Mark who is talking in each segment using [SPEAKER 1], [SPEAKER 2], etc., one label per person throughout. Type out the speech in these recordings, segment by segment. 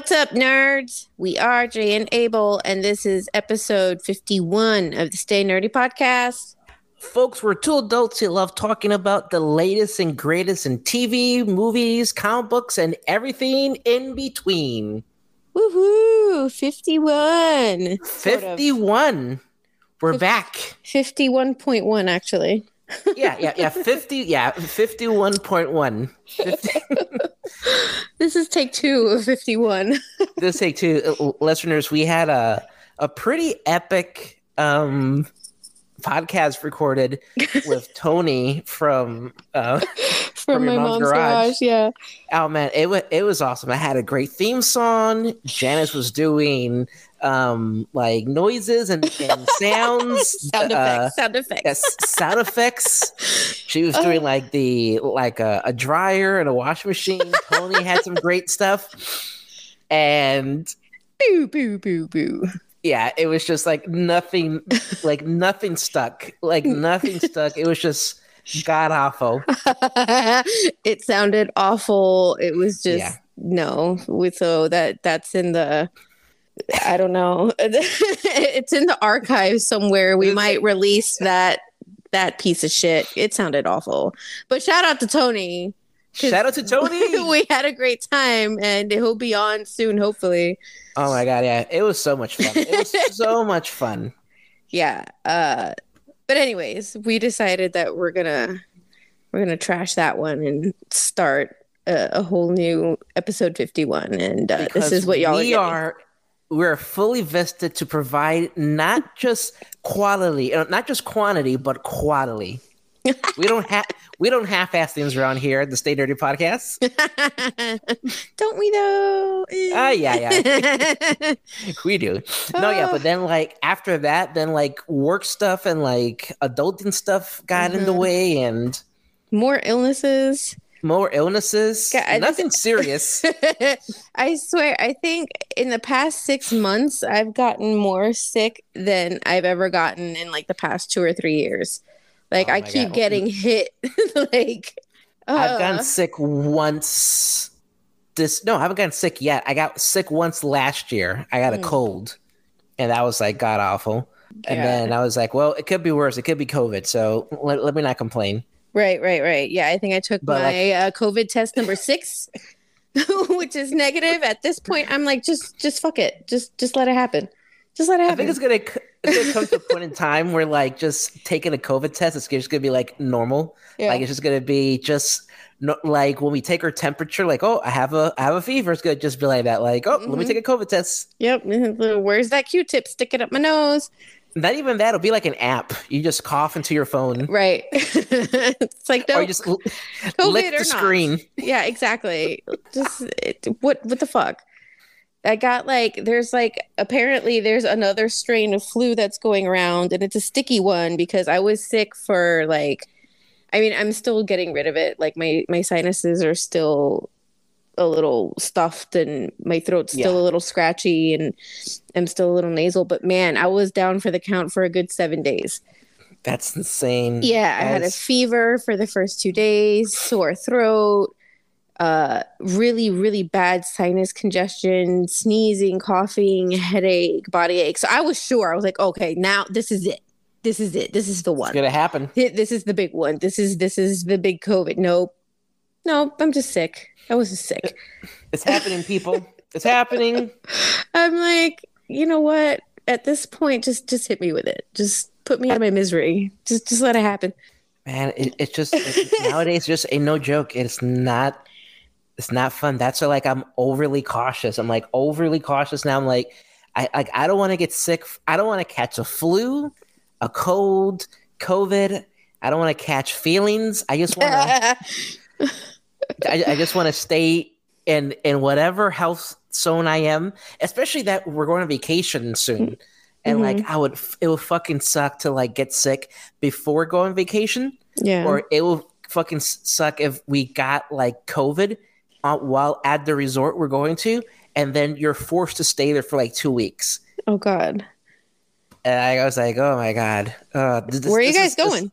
[SPEAKER 1] What's up, nerds? We are Jay and Abel, and this is episode 51 of the Stay Nerdy podcast.
[SPEAKER 2] Folks, we're two adults who love talking about the latest and greatest in TV, movies, comic books, and everything in between.
[SPEAKER 1] Woohoo! 51.
[SPEAKER 2] 51. We're back.
[SPEAKER 1] 51.1, actually.
[SPEAKER 2] Yeah, yeah, yeah. 50, yeah, 51.1. 50.
[SPEAKER 1] this is take two of 51.
[SPEAKER 2] this take two. Uh, listeners, we had a, a pretty epic um, podcast recorded with Tony from uh,
[SPEAKER 1] from, from my mom's, mom's garage. garage. Yeah.
[SPEAKER 2] Oh man, it was it was awesome. I had a great theme song. Janice was doing um like noises and, and sounds
[SPEAKER 1] sound effects uh, sound effects yes,
[SPEAKER 2] sound effects she was doing like the like a, a dryer and a washing machine tony had some great stuff and
[SPEAKER 1] boo boo boo boo
[SPEAKER 2] yeah it was just like nothing like nothing stuck like nothing stuck it was just god awful
[SPEAKER 1] it sounded awful it was just yeah. no so that that's in the I don't know. it's in the archives somewhere. We might release that that piece of shit. It sounded awful. But shout out to Tony.
[SPEAKER 2] Shout out to Tony.
[SPEAKER 1] we had a great time and he'll be on soon, hopefully.
[SPEAKER 2] Oh my god, yeah. It was so much fun. It was so much fun.
[SPEAKER 1] Yeah. Uh but anyways, we decided that we're gonna we're gonna trash that one and start a, a whole new episode 51 and uh, this is what y'all
[SPEAKER 2] we
[SPEAKER 1] are,
[SPEAKER 2] are we're fully vested to provide not just quality, uh, not just quantity, but quality. We don't have we don't half-ass things around here at the Stay Dirty Podcast.
[SPEAKER 1] don't we though?
[SPEAKER 2] Ah, uh, yeah, yeah. we do. No, yeah, but then like after that, then like work stuff and like adulting stuff got mm-hmm. in the mm-hmm. way and
[SPEAKER 1] more illnesses
[SPEAKER 2] more illnesses. Yeah, Nothing just, serious.
[SPEAKER 1] I swear, I think in the past six months, I've gotten more sick than I've ever gotten in like the past two or three years. Like oh I keep God. getting hit. like
[SPEAKER 2] uh, I've gotten sick once. This no, I haven't gotten sick yet. I got sick once last year. I got a mm. cold, and that was like god awful. And then I was like, well, it could be worse. It could be COVID. So let, let me not complain.
[SPEAKER 1] Right, right, right. Yeah, I think I took but my uh, COVID test number six, which is negative. At this point, I'm like, just, just fuck it. Just, just let it happen. Just let it happen.
[SPEAKER 2] I think it's gonna, it's gonna come to a point in time where like just taking a COVID test, it's just gonna be like normal. Yeah. Like it's just gonna be just no, like when we take our temperature, like oh, I have a, I have a fever. It's gonna just be like that. Like oh, mm-hmm. let me mm-hmm. take a COVID test.
[SPEAKER 1] Yep. Where's that Q-tip? Stick it up my nose.
[SPEAKER 2] Not even that. It'll be like an app. You just cough into your phone.
[SPEAKER 1] Right. it's like no.
[SPEAKER 2] Or you just l- lick the screen.
[SPEAKER 1] Yeah, exactly. just it, what? What the fuck? I got like there's like apparently there's another strain of flu that's going around and it's a sticky one because I was sick for like I mean I'm still getting rid of it like my my sinuses are still a little stuffed and my throat's still yeah. a little scratchy and I'm still a little nasal. But man, I was down for the count for a good seven days.
[SPEAKER 2] That's insane.
[SPEAKER 1] Yeah, I had a fever for the first two days, sore throat, uh, really, really bad sinus congestion, sneezing, coughing, headache, body ache. So I was sure. I was like, okay, now this is it. This is it. This is the one.
[SPEAKER 2] It's gonna happen.
[SPEAKER 1] This is the big one. This is this is the big COVID. Nope. Nope. I'm just sick. I was just sick.
[SPEAKER 2] It's happening, people. It's happening.
[SPEAKER 1] I'm like, you know what? At this point, just just hit me with it. Just put me out of my misery. Just just let it happen.
[SPEAKER 2] Man, it, it's just it, nowadays just a no joke. It's not it's not fun. That's why like I'm overly cautious. I'm like overly cautious now. I'm like, I like I don't want to get sick. I don't want to catch a flu, a cold, COVID. I don't want to catch feelings. I just want to I, I just want to stay in in whatever health zone I am, especially that we're going on vacation soon. And mm-hmm. like I would, it would fucking suck to like get sick before going vacation.
[SPEAKER 1] Yeah.
[SPEAKER 2] Or it will fucking suck if we got like COVID uh, while at the resort we're going to, and then you're forced to stay there for like two weeks.
[SPEAKER 1] Oh God.
[SPEAKER 2] And I was like, oh my God. Uh,
[SPEAKER 1] this, Where are you guys is, going? This,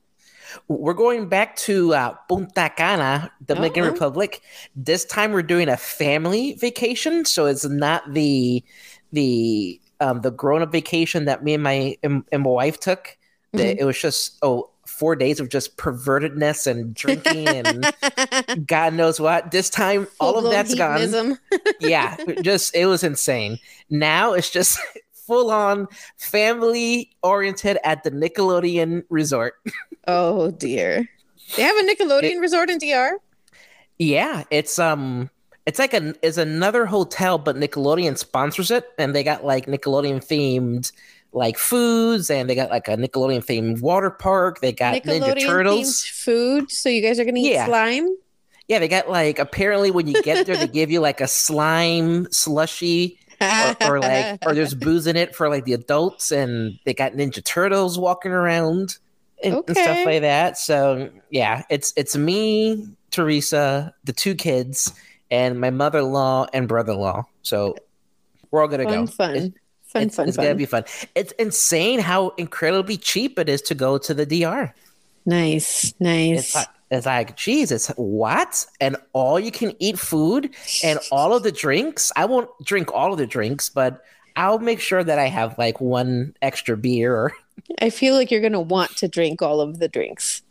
[SPEAKER 2] We're going back to uh, Punta Cana, Dominican
[SPEAKER 1] Uh-oh.
[SPEAKER 2] Republic. This time we're doing a family vacation, so it's not the the um, the grown up vacation that me and my and, and my wife took.
[SPEAKER 1] Mhm.
[SPEAKER 2] It was just oh four days of just pervertedness and drinking and God knows what. This time, all of that's gone yeah, just it was insane. Now it's just full on family oriented at the Nickelodeon resort.
[SPEAKER 1] Oh dear. They have a Nickelodeon resort in DR.
[SPEAKER 2] Yeah, it's um it's like a it's another hotel but Nickelodeon sponsors it and they got like Nickelodeon themed like foods and they got like a Nickelodeon themed water park. They got Ninja Turtles.
[SPEAKER 1] food. So you guys are gonna eat
[SPEAKER 2] Yeah.
[SPEAKER 1] slime.
[SPEAKER 2] Yeah, they got like apparently when you get there they give you like a slime slushy or, or like or there's booze in it for like the adults and they got ninja turtles walking around and, and stuff like that so yeah it's it's me teresa the two kids and my mother-in-law and brother-in-law so we're all gonna
[SPEAKER 1] fun,
[SPEAKER 2] go
[SPEAKER 1] fun, fun,
[SPEAKER 2] it's,
[SPEAKER 1] fun,
[SPEAKER 2] it's
[SPEAKER 1] fun.
[SPEAKER 2] gonna be fun. It's insane how incredibly cheap it is to go to the dr
[SPEAKER 1] nice, nice.
[SPEAKER 2] it's like it's like geez it's what? And all you can eat food and all of the drinks? I won't drink all of the drinks but i'll make sure that i have like one extra beer or
[SPEAKER 1] I feel like you're gonna want to drink all of the drinks.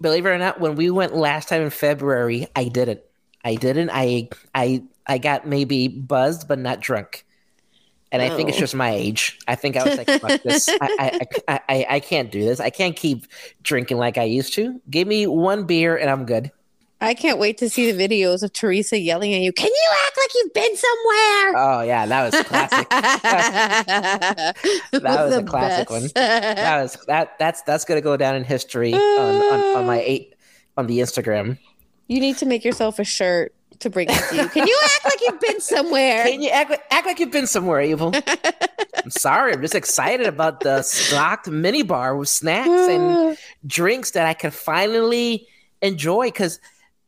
[SPEAKER 2] believe it or not when we went last time in february i didn't. I didn't. I i i got maybe buzzed but not drunk and I think it's just my age. I think I was like, "Fuck this! I, I, I, I, I can't do this. I can't keep drinking like I used to. Give me one beer and I'm good."
[SPEAKER 1] I can't wait to see the videos of Teresa yelling at you. Can you act like you've been somewhere?
[SPEAKER 2] Oh yeah, that was classic.
[SPEAKER 1] that
[SPEAKER 2] was a classic one. that was that that's that's gonna go down in history on, on, on my eight on the Instagram.
[SPEAKER 1] you need to make yourself a shirt to bring with you. Can you act like you've been somewhere?
[SPEAKER 2] Can you act, like- act like you've been somewhere, Evil? I'm sorry, I'm just excited about the stocked mini bar with snacks and drinks that I can finally enjoy because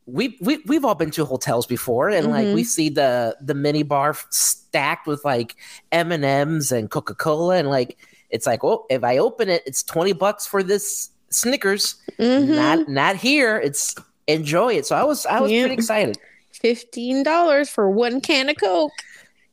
[SPEAKER 2] we, we we've all been to hotels before and like
[SPEAKER 1] Mhm.
[SPEAKER 2] we see the the mini bar stacked with like M and M's and Coca Cola and like it's like oh if I open it it's twenty bucks for this Snickers
[SPEAKER 1] Mhm.
[SPEAKER 2] not not here it's enjoy it so I was I was
[SPEAKER 1] Yeah.
[SPEAKER 2] pretty excited
[SPEAKER 1] Fifteen dollars for one can of Coke.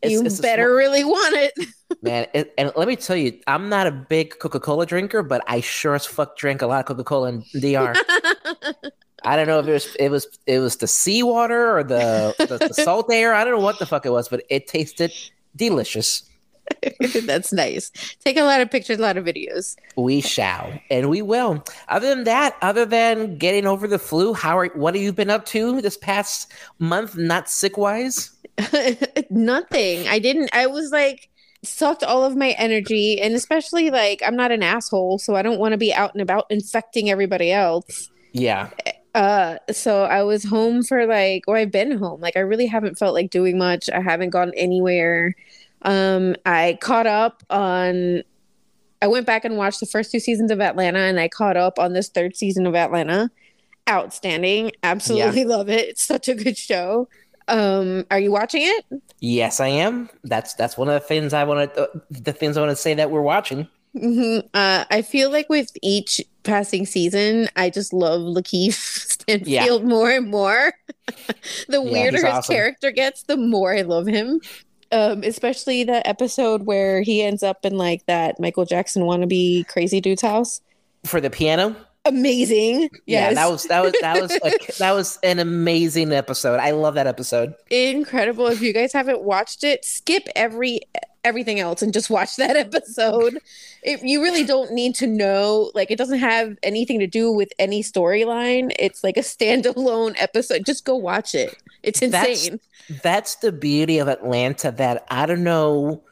[SPEAKER 2] It's-
[SPEAKER 1] you
[SPEAKER 2] it's
[SPEAKER 1] better really want it.
[SPEAKER 2] Man, it, and let me tell you, I'm not a big Coca Cola drinker, but I sure as fuck drank a lot of Coca Cola in DR. I don't know if it was it was it was the seawater or the, the the salt air. I don't know what the fuck it was, but it tasted delicious.
[SPEAKER 1] That's nice. Take a lot of pictures, a lot of videos.
[SPEAKER 2] We shall, and we will. Other than that, other than getting over the flu, how are what have you been up to this past month? Not sick wise.
[SPEAKER 1] Nothing. I didn't. I was like sucked all of my energy, and especially like I'm not an asshole, so I don't want to be out and about infecting everybody else.
[SPEAKER 2] Yeah,
[SPEAKER 1] Uh, so I was home for like, or I've been home. Like I really haven't felt like doing much. I haven't gone anywhere. Um, I caught up on. I went back and watched the first two seasons of Atlanta, and I caught up on this third season of Atlanta. Outstanding, absolutely love it. It's such a good show. Um, are you watching it?
[SPEAKER 2] yes, I am. That's that's one of the things I want to the things I want to say that we're watching.
[SPEAKER 1] hmm Uh, I feel like with each passing season, I just love Lakeith Stanfield more and more. the
[SPEAKER 2] Yeah,
[SPEAKER 1] weirder his
[SPEAKER 2] awesome.
[SPEAKER 1] character gets, the more I love him. Um, especially the episode where he ends up in like that Michael Jackson wannabe crazy dude's house.
[SPEAKER 2] For the piano,
[SPEAKER 1] Amazing.
[SPEAKER 2] Yeah, that was that was that was a, that was an amazing episode. I love that episode.
[SPEAKER 1] incredible. If you guys haven't watched it, skip every everything else and just watch that episode. If you really don't need to know, like it doesn't have anything to do with any storyline. It's like a standalone episode. Just go watch it. It's insane.
[SPEAKER 2] That's the beauty of Atlanta. That I don't know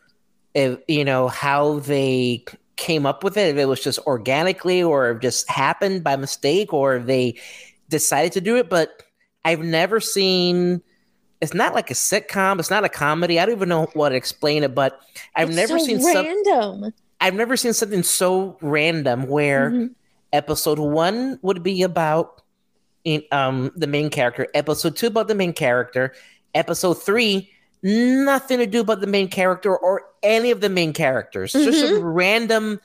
[SPEAKER 2] if you know how they came up with it. If it was just organically, or just happened by mistake, or they decided to do it. But I've never seen. It's not like a sitcom. It's not a comedy. I don't even know what to explain it. But I've
[SPEAKER 1] It's
[SPEAKER 2] never
[SPEAKER 1] so
[SPEAKER 2] seen some.
[SPEAKER 1] random.
[SPEAKER 2] I've never seen something so random where
[SPEAKER 1] Mhm.
[SPEAKER 2] episode one would be about in, um the main character episode two about the main character episode three nothing to do about the main character or any of the main characters just a random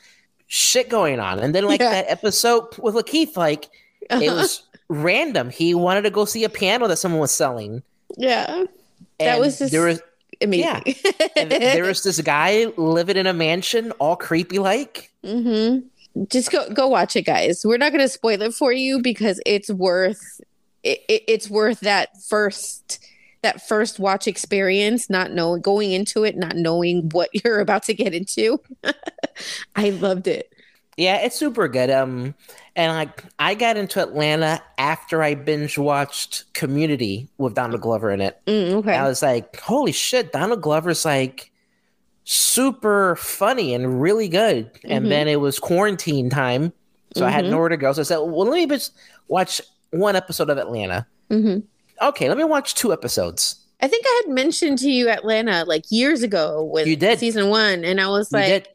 [SPEAKER 2] shit going on. And then like
[SPEAKER 1] Yeah.
[SPEAKER 2] that episode with Lakeith, like it
[SPEAKER 1] Uh-huh.
[SPEAKER 2] was random. He wanted to go see a piano that someone was selling.
[SPEAKER 1] yeah, That was just-
[SPEAKER 2] there was
[SPEAKER 1] amazing.
[SPEAKER 2] and there was this guy living in a mansion, all creepy like.
[SPEAKER 1] Mm-hmm. Just go go watch it, guys. We're not going to spoil it for you because it's worth it, it, it's worth that first that first watch experience. Not knowing going into it, not knowing what you're about to get into. I loved it.
[SPEAKER 2] Yeah, it's super good. Um, and like I got into Atlanta after I binge watched Community with Donald Glover in it.
[SPEAKER 1] Mm, okay.
[SPEAKER 2] I was like, holy shit, Donald Glover's like super funny and really good.
[SPEAKER 1] Mhm.
[SPEAKER 2] And then it was quarantine time, so I had
[SPEAKER 1] Mhm.
[SPEAKER 2] nowhere to go. So I said, well, let me just watch one episode of Atlanta.
[SPEAKER 1] hmm
[SPEAKER 2] Okay, let me watch two episodes.
[SPEAKER 1] I think I had mentioned to you Atlanta like years ago with
[SPEAKER 2] You did.
[SPEAKER 1] season one, and I was
[SPEAKER 2] You
[SPEAKER 1] like,
[SPEAKER 2] did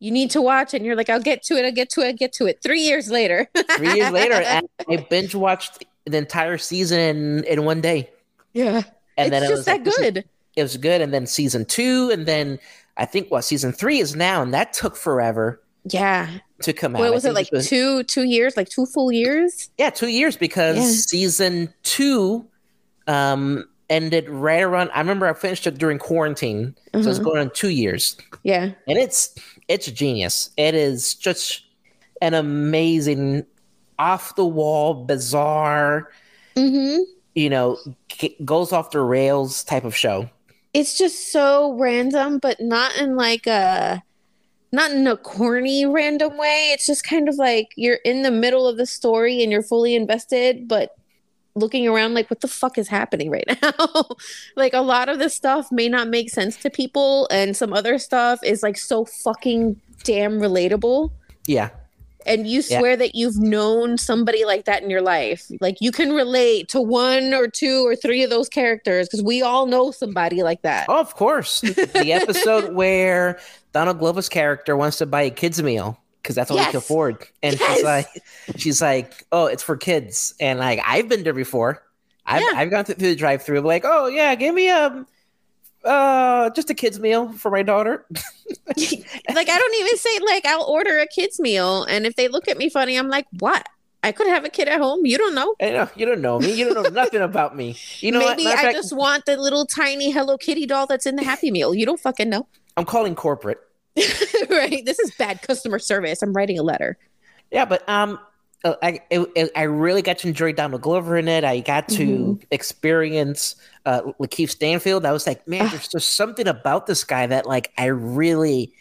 [SPEAKER 1] "You need to watch," and you're like, "I'll get to it. I'll get to it. I'll get to it." Three years later,
[SPEAKER 2] three years later, and I binge watched the entire season in, in one day.
[SPEAKER 1] yeah,
[SPEAKER 2] And then
[SPEAKER 1] it's
[SPEAKER 2] it was
[SPEAKER 1] just that
[SPEAKER 2] like,
[SPEAKER 1] good.
[SPEAKER 2] it was good. And then season two, and then I think what season three is now, and that took forever
[SPEAKER 1] Yeah,
[SPEAKER 2] to come out.
[SPEAKER 1] what was it like
[SPEAKER 2] was-
[SPEAKER 1] two two years, like two full years?
[SPEAKER 2] Yeah, two years because
[SPEAKER 1] Yeah.
[SPEAKER 2] season two um ended right around. I remember I finished it during quarantine, so it's
[SPEAKER 1] Uh-huh.
[SPEAKER 2] going on two years,
[SPEAKER 1] Yeah,
[SPEAKER 2] and it's it's genius. It is just an amazing, off the wall, bizarre,
[SPEAKER 1] hmm
[SPEAKER 2] you know, g- goes off the rails type of show.
[SPEAKER 1] it's just so random, but not in like a not in a corny random way. It's just kind of like you're in the middle of the story and you're fully invested, but looking around like what the fuck is happening right now? like a lot of this stuff may not make sense to people and some other stuff is like so fucking damn relatable.
[SPEAKER 2] Yeah,
[SPEAKER 1] And you
[SPEAKER 2] Yeah.
[SPEAKER 1] swear that you've known somebody like that in your life. Like you can relate to one or two or three of those characters because we all know somebody like that.
[SPEAKER 2] oh, of course. the episode where Donald Glover's character wants to buy a kids meal because that's all
[SPEAKER 1] Yes.
[SPEAKER 2] can afford, and
[SPEAKER 1] Yes.
[SPEAKER 2] she's like, she's like, oh, it's for kids, and like I've been there before. I've
[SPEAKER 1] Yeah.
[SPEAKER 2] I've gone through the drive-through, like, oh yeah, give me a uh just a kids meal for my daughter.
[SPEAKER 1] like I don't even say like I'll order a kids meal, and if they look at me funny, I'm like, what? I could have a kid at home. You don't know.
[SPEAKER 2] I know you don't know me. You don't know nothing about me. You know?
[SPEAKER 1] Maybe I
[SPEAKER 2] fact,
[SPEAKER 1] just want the little tiny Hello Kitty doll that's in the Happy Meal. You don't fucking know,
[SPEAKER 2] I'm calling corporate.
[SPEAKER 1] right? This is bad customer service. I'm writing a letter.
[SPEAKER 2] Yeah, but um, uh, I it, I really got to enjoy Donald Glover in it. I got to
[SPEAKER 1] Mhm.
[SPEAKER 2] experience uh, Lakeith Stanfield. I was like, man, there's just something about this guy that like I really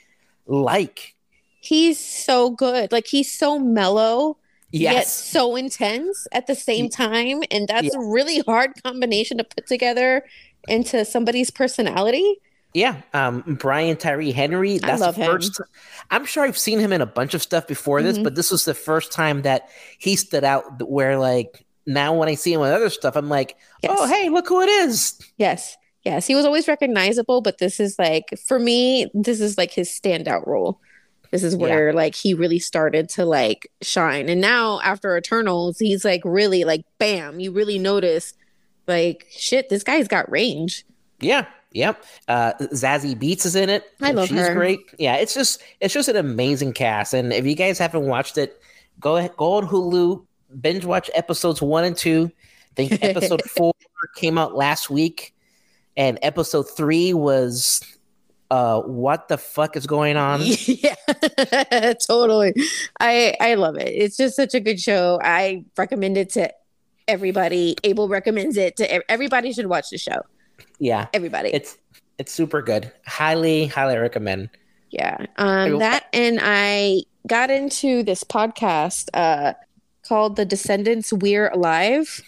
[SPEAKER 2] like.
[SPEAKER 1] He's so good. Like he's so mellow. yet so intense at the same time. And that's a really hard combination to put together into somebody's personality.
[SPEAKER 2] Yeah. Um, Brian Tyree Henry.
[SPEAKER 1] I
[SPEAKER 2] That's
[SPEAKER 1] love
[SPEAKER 2] the
[SPEAKER 1] him.
[SPEAKER 2] first. I'm sure I've seen him in a bunch of stuff before this,
[SPEAKER 1] Mhm.
[SPEAKER 2] but this was the first time that he stood out. Where like now when I see him with other stuff, I'm like,
[SPEAKER 1] Yes.
[SPEAKER 2] oh hey, look who it is.
[SPEAKER 1] Yes. Yes. He was always recognizable, but this is like, for me, this is like his standout role. This is
[SPEAKER 2] Yeah.
[SPEAKER 1] where like he really started to like shine. And now after Eternals, he's like really like bam, you really notice like shit, this guy's got range.
[SPEAKER 2] Yeah. Yep. Uh, Zazie Beetz is in it.
[SPEAKER 1] I love
[SPEAKER 2] She's
[SPEAKER 1] her.
[SPEAKER 2] great. Yeah, it's just it's just an amazing cast. And if you guys haven't watched it, go ahead, go on Hulu, binge watch episodes one and two. I think episode four came out last week, and episode three was uh what the fuck is going on?
[SPEAKER 1] yeah, totally. I I love it. It's just such a good show. I recommend it to everybody. Abel recommends it to everybody. Should watch the show.
[SPEAKER 2] Yeah.
[SPEAKER 1] Everybody.
[SPEAKER 2] It's it's super good. Highly, highly recommend.
[SPEAKER 1] Yeah. Um that and I got into this podcast uh called The Descendants We're Alive,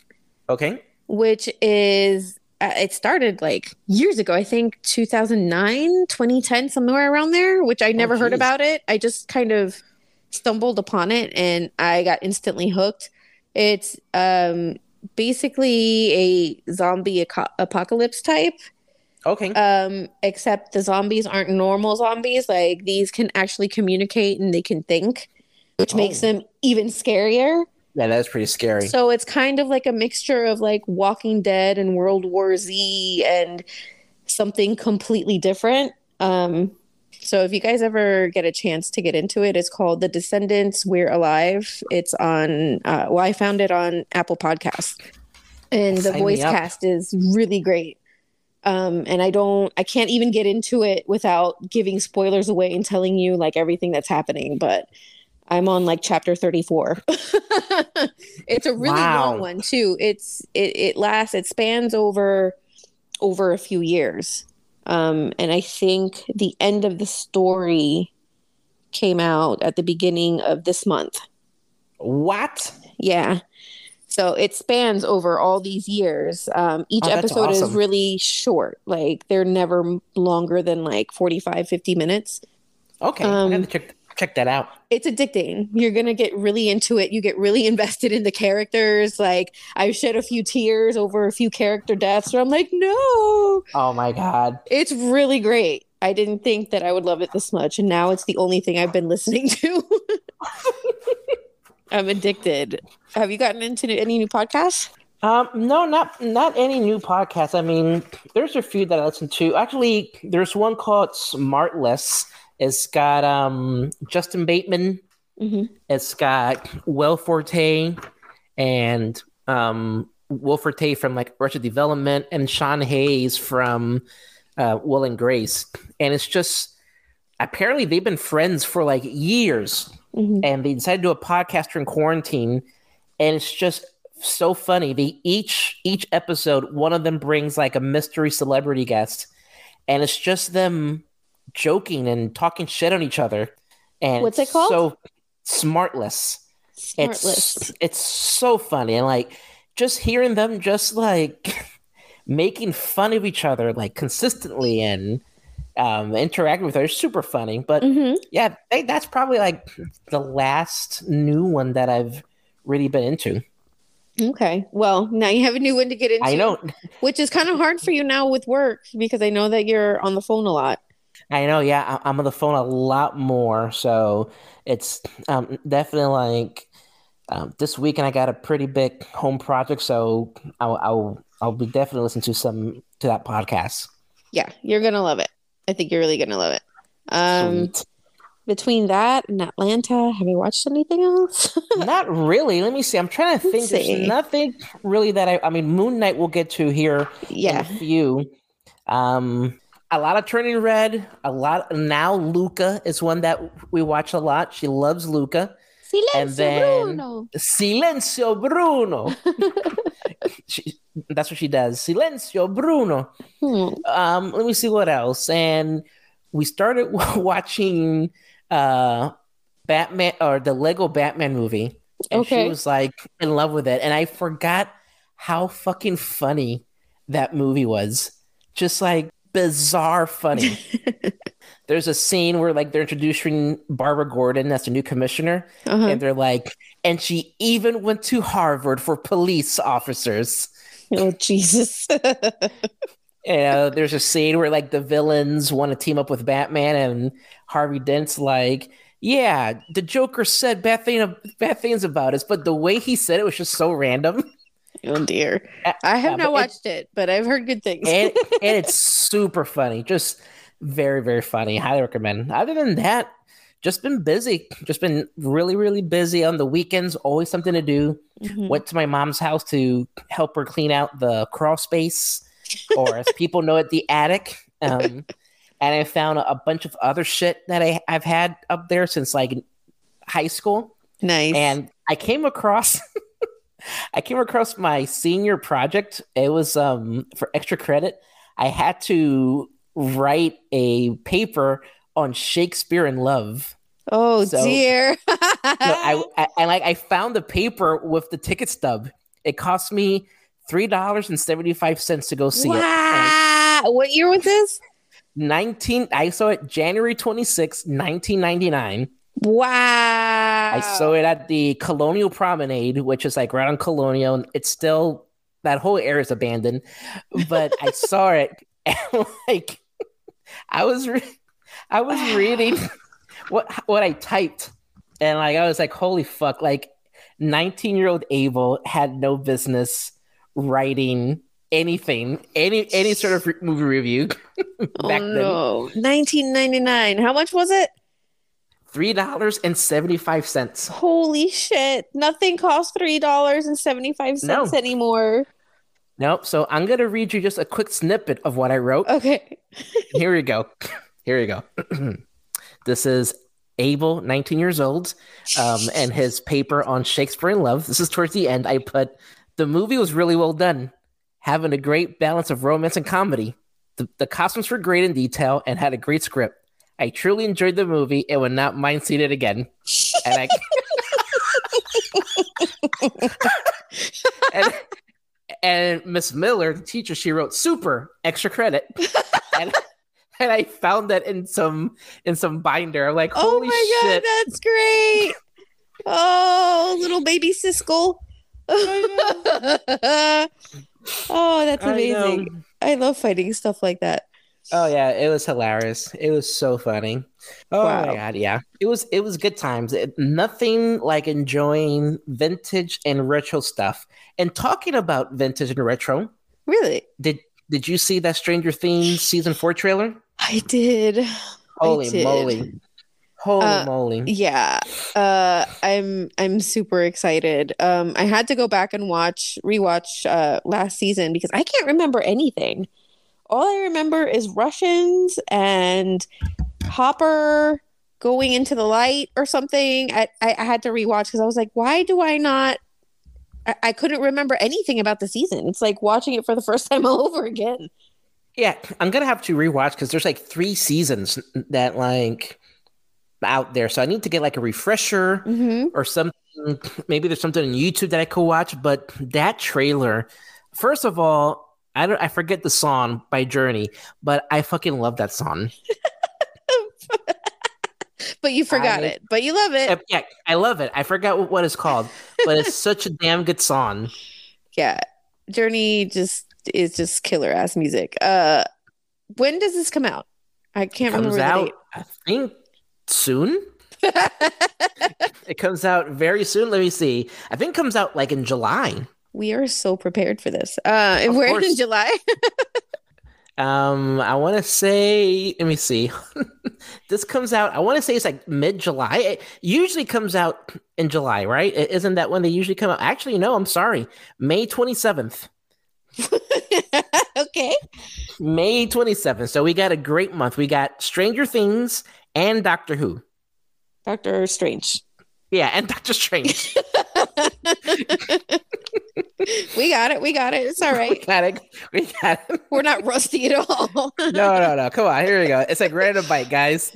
[SPEAKER 2] Okay.
[SPEAKER 1] which is uh, it started like years ago, I think 2009, 2010, somewhere around there, which I never heard about it. I just kind of stumbled upon it and I got instantly hooked. It's um basically a zombie aco- apocalypse type
[SPEAKER 2] Okay.
[SPEAKER 1] um except the zombies aren't normal zombies like these can actually communicate and they can think which makes
[SPEAKER 2] Oh.
[SPEAKER 1] them even scarier
[SPEAKER 2] yeah, that's pretty scary.
[SPEAKER 1] so it's kind of like a mixture of like walking dead and world war z and something completely different um So if you guys ever get a chance to get into it, it's called The Descendants We're Alive. It's on, uh, well, I found it on Apple Podcasts. And the
[SPEAKER 2] Sign
[SPEAKER 1] voice cast is really great. Um, and I don't, I can't even get into it without giving spoilers away and telling you like everything that's happening. But I'm on like chapter 34. it's a really
[SPEAKER 2] Wow.
[SPEAKER 1] long one too. It's it it lasts it spans over over a few years. Um and I think the end of the story came out at the beginning of this month.
[SPEAKER 2] What?
[SPEAKER 1] Yeah. So it spans over all these years. Um, each
[SPEAKER 2] Oh,
[SPEAKER 1] episode is really short. Like they're never longer than like 45, 50 minutes.
[SPEAKER 2] Okay,
[SPEAKER 1] Um,
[SPEAKER 2] I to check check that out.
[SPEAKER 1] it's addicting. You're gonna get really into it. You get really invested in the characters. Like I've shed a few tears over a few character deaths where I'm like, no,
[SPEAKER 2] Oh my god.
[SPEAKER 1] it's really great. I didn't think that I would love it this much, and now it's the only thing I've been listening to. I'm addicted. Have you gotten into any new podcasts?
[SPEAKER 2] Um, no, not not any new podcasts. I mean, there's a few that I listen to. Actually, there's one called Smartless. It's got um Justin Bateman.
[SPEAKER 1] Mhm.
[SPEAKER 2] It's got Will Forte and um Will Forte from like Arrested Development and Sean Hayes from uh, Will and Grace. And it's just apparently they've been friends for like years
[SPEAKER 1] Mhm.
[SPEAKER 2] and they decided to do a podcast during quarantine and it's just so funny they each each episode one of them brings like a mystery celebrity guest and it's just them joking and talking shit on each other and
[SPEAKER 1] What's it called?
[SPEAKER 2] so smartless
[SPEAKER 1] Smartless.
[SPEAKER 2] it's it's so funny and like just hearing them just like making fun of each other like consistently and um interacting with her is super funny but
[SPEAKER 1] Mhm.
[SPEAKER 2] yeah they, that's probably like the last new one that i've really been into
[SPEAKER 1] Okay. Well, now you have a new one to get into.
[SPEAKER 2] i know
[SPEAKER 1] which is kind of hard for you now with work because I know that you're on the phone a lot.
[SPEAKER 2] I know yeah I, i'm on the phone a lot more so it's um definitely like um, this weekend i got a pretty big home project so i'll i'll, I'll be definitely listening to some to that podcast
[SPEAKER 1] Yeah, you're gonna love it. I think you're really gonna love it. Um,
[SPEAKER 2] Sweet.
[SPEAKER 1] between that and Atlanta, have you watched anything else?
[SPEAKER 2] Not really. Let me see. I'm trying to think. There's nothing really that I. I mean, Moon Knight we'll get to here in
[SPEAKER 1] yeah.
[SPEAKER 2] a few. Um, a lot of Turning Red. A lot now. Luca is one that we watch a lot. She loves Luca.
[SPEAKER 1] Silencio,
[SPEAKER 2] And then-
[SPEAKER 1] Bruno.
[SPEAKER 2] Silencio, Bruno. she, that's what she does. Silencio, Bruno.
[SPEAKER 1] Hmm.
[SPEAKER 2] Um, let me see what else. And we started watching uh Batman or the Lego Batman movie. And
[SPEAKER 1] Okay.
[SPEAKER 2] she was like in love with it. And I forgot how fucking funny that movie was. Just like bizarre funny. There's a scene where like they're introducing Barbara Gordon as the new commissioner,
[SPEAKER 1] Uh-huh.
[SPEAKER 2] and they're like, and she even went to Harvard for police officers.
[SPEAKER 1] Oh Jesus.
[SPEAKER 2] Uh, there's a scene where like the villains want to team up with Batman, and Harvey Dent's like, "Yeah, the Joker said bad, thing, bad things about us, but the way he said it was just so random."
[SPEAKER 1] oh dear.
[SPEAKER 2] Uh,
[SPEAKER 1] I have not
[SPEAKER 2] but it-
[SPEAKER 1] watched it, but I've heard good things.
[SPEAKER 2] and, and it's super funny, just very very funny. Highly recommend. Other than that, just been busy, just been really really busy on the weekends. Always something to do.
[SPEAKER 1] Mhm.
[SPEAKER 2] Went to my mom's house to help her clean out the crawl space, or as people know it, the attic. Um, and I found a, a bunch of other shit that I, I've had up there since like high school.
[SPEAKER 1] Nice.
[SPEAKER 2] And I came across, I came across my senior project. It was um, for extra credit. I had to write a paper on Shakespeare in Love.
[SPEAKER 1] oh
[SPEAKER 2] so-
[SPEAKER 1] dear.
[SPEAKER 2] No, I, I and like I found the paper with the ticket stub. It cost me three dollars and seventy five cents to go see it. And
[SPEAKER 1] wow. What year was this?
[SPEAKER 2] Nineteen. I saw it January twenty sixth, nineteen ninety nine.
[SPEAKER 1] Wow.
[SPEAKER 2] I saw it at the Colonial Promenade, which is like right on Colonial, and it's still that whole area is abandoned. But I saw it, and like I was, re- I was reading what what I typed, and like I was like, "Holy fuck!" Like nineteen year old Abel had no business writing anything, any any sort of movie review
[SPEAKER 1] Oh
[SPEAKER 2] back then.
[SPEAKER 1] no, 1999. How much was it?
[SPEAKER 2] Three dollars and seventy five cents.
[SPEAKER 1] Holy shit! Nothing costs three dollars and seventy five cents
[SPEAKER 2] No.
[SPEAKER 1] anymore.
[SPEAKER 2] Nope. So I'm gonna read you just a quick snippet of what I wrote.
[SPEAKER 1] Okay.
[SPEAKER 2] Here we go. Here we go. this is Abel, 19 years old, um, and his paper on Shakespeare in Love. This is towards the end. I put the movie was really well done, having a great balance of romance and comedy. The, the costumes were great in detail and had a great script. I truly enjoyed the movie and would not mind seeing it again. And I and, and Miss Miller, the teacher, she wrote super extra credit. and, and I found that in some in some binder. I'm like,
[SPEAKER 1] Oh my
[SPEAKER 2] shit.
[SPEAKER 1] god, that's great. Oh, little baby Siskel. oh, that's amazing. I, love finding stuff like that.
[SPEAKER 2] Oh yeah, it was hilarious. It was so funny. Oh
[SPEAKER 1] Wow.
[SPEAKER 2] my god, yeah. It was it was good times. It- nothing like enjoying vintage and retro stuff. And talking about vintage and retro,
[SPEAKER 1] Really?
[SPEAKER 2] did did you see that Stranger Things season 4 trailer?
[SPEAKER 1] I did.
[SPEAKER 2] Holy
[SPEAKER 1] did.
[SPEAKER 2] moly. Holy
[SPEAKER 1] Uh,
[SPEAKER 2] moly.
[SPEAKER 1] Yeah. Uh I'm I'm super excited. Um I had to go back and watch rewatch uh last season because I can't remember anything. All I remember is Russians and Hopper going into the light or something. I I, I had to rewatch because I was like, why do I not I, I couldn't remember anything about the season. It's like watching it for the first time all over again.
[SPEAKER 2] Yeah, I'm gonna have to rewatch because there's like three seasons that like out there. So I need to get like a refresher
[SPEAKER 1] hmm
[SPEAKER 2] or something. Maybe there's something on YouTube that I could watch. But that trailer, first of all, I don't I forget the song by Journey, but I fucking love that song.
[SPEAKER 1] But you forgot
[SPEAKER 2] I-
[SPEAKER 1] it. But you love it.
[SPEAKER 2] Yeah, I love it. I forgot what, what it's called, but it's such a damn good song.
[SPEAKER 1] yeah journey just is just killer ass music uh when does this come out i can't remember.
[SPEAKER 2] comes
[SPEAKER 1] remember
[SPEAKER 2] out, I think soon. It comes out very soon. Let me see. I think it comes out like in July.
[SPEAKER 1] We are so prepared for this uh and
[SPEAKER 2] Of
[SPEAKER 1] we're in july
[SPEAKER 2] Um, I want to say, let me see. this comes out. I want to say it's like mid July. It usually comes out in July, right? Isn't that when they usually come out? Actually, no. I'm sorry. May 27th.
[SPEAKER 1] okay
[SPEAKER 2] May 27th. So we got a great month. We got Stranger Things and Doctor Who.
[SPEAKER 1] doctor strange
[SPEAKER 2] Yeah, and Doctor Strange.
[SPEAKER 1] we got it we got it it's all right.
[SPEAKER 2] We got it. We got it.
[SPEAKER 1] We're not rusty at all
[SPEAKER 2] No, no, no. Come on. Here we go. It's like random bite, guys.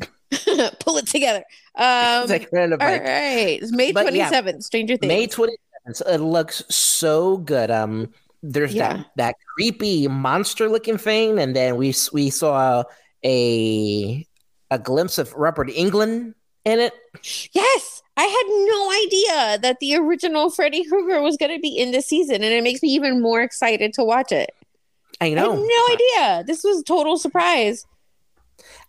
[SPEAKER 1] pull it together um
[SPEAKER 2] It's like random
[SPEAKER 1] all right it's may
[SPEAKER 2] But yeah,
[SPEAKER 1] 27th stranger things
[SPEAKER 2] May 27th. So it looks so good. Um, there's
[SPEAKER 1] Yeah.
[SPEAKER 2] that that creepy monster looking thing, and then we we saw a a glimpse of Robert Englund in it.
[SPEAKER 1] Yes, I had no idea that the original Freddy Krueger was going to be in this season, and it makes me even more excited to watch it.
[SPEAKER 2] I
[SPEAKER 1] I had
[SPEAKER 2] know,
[SPEAKER 1] no idea. This was a total surprise.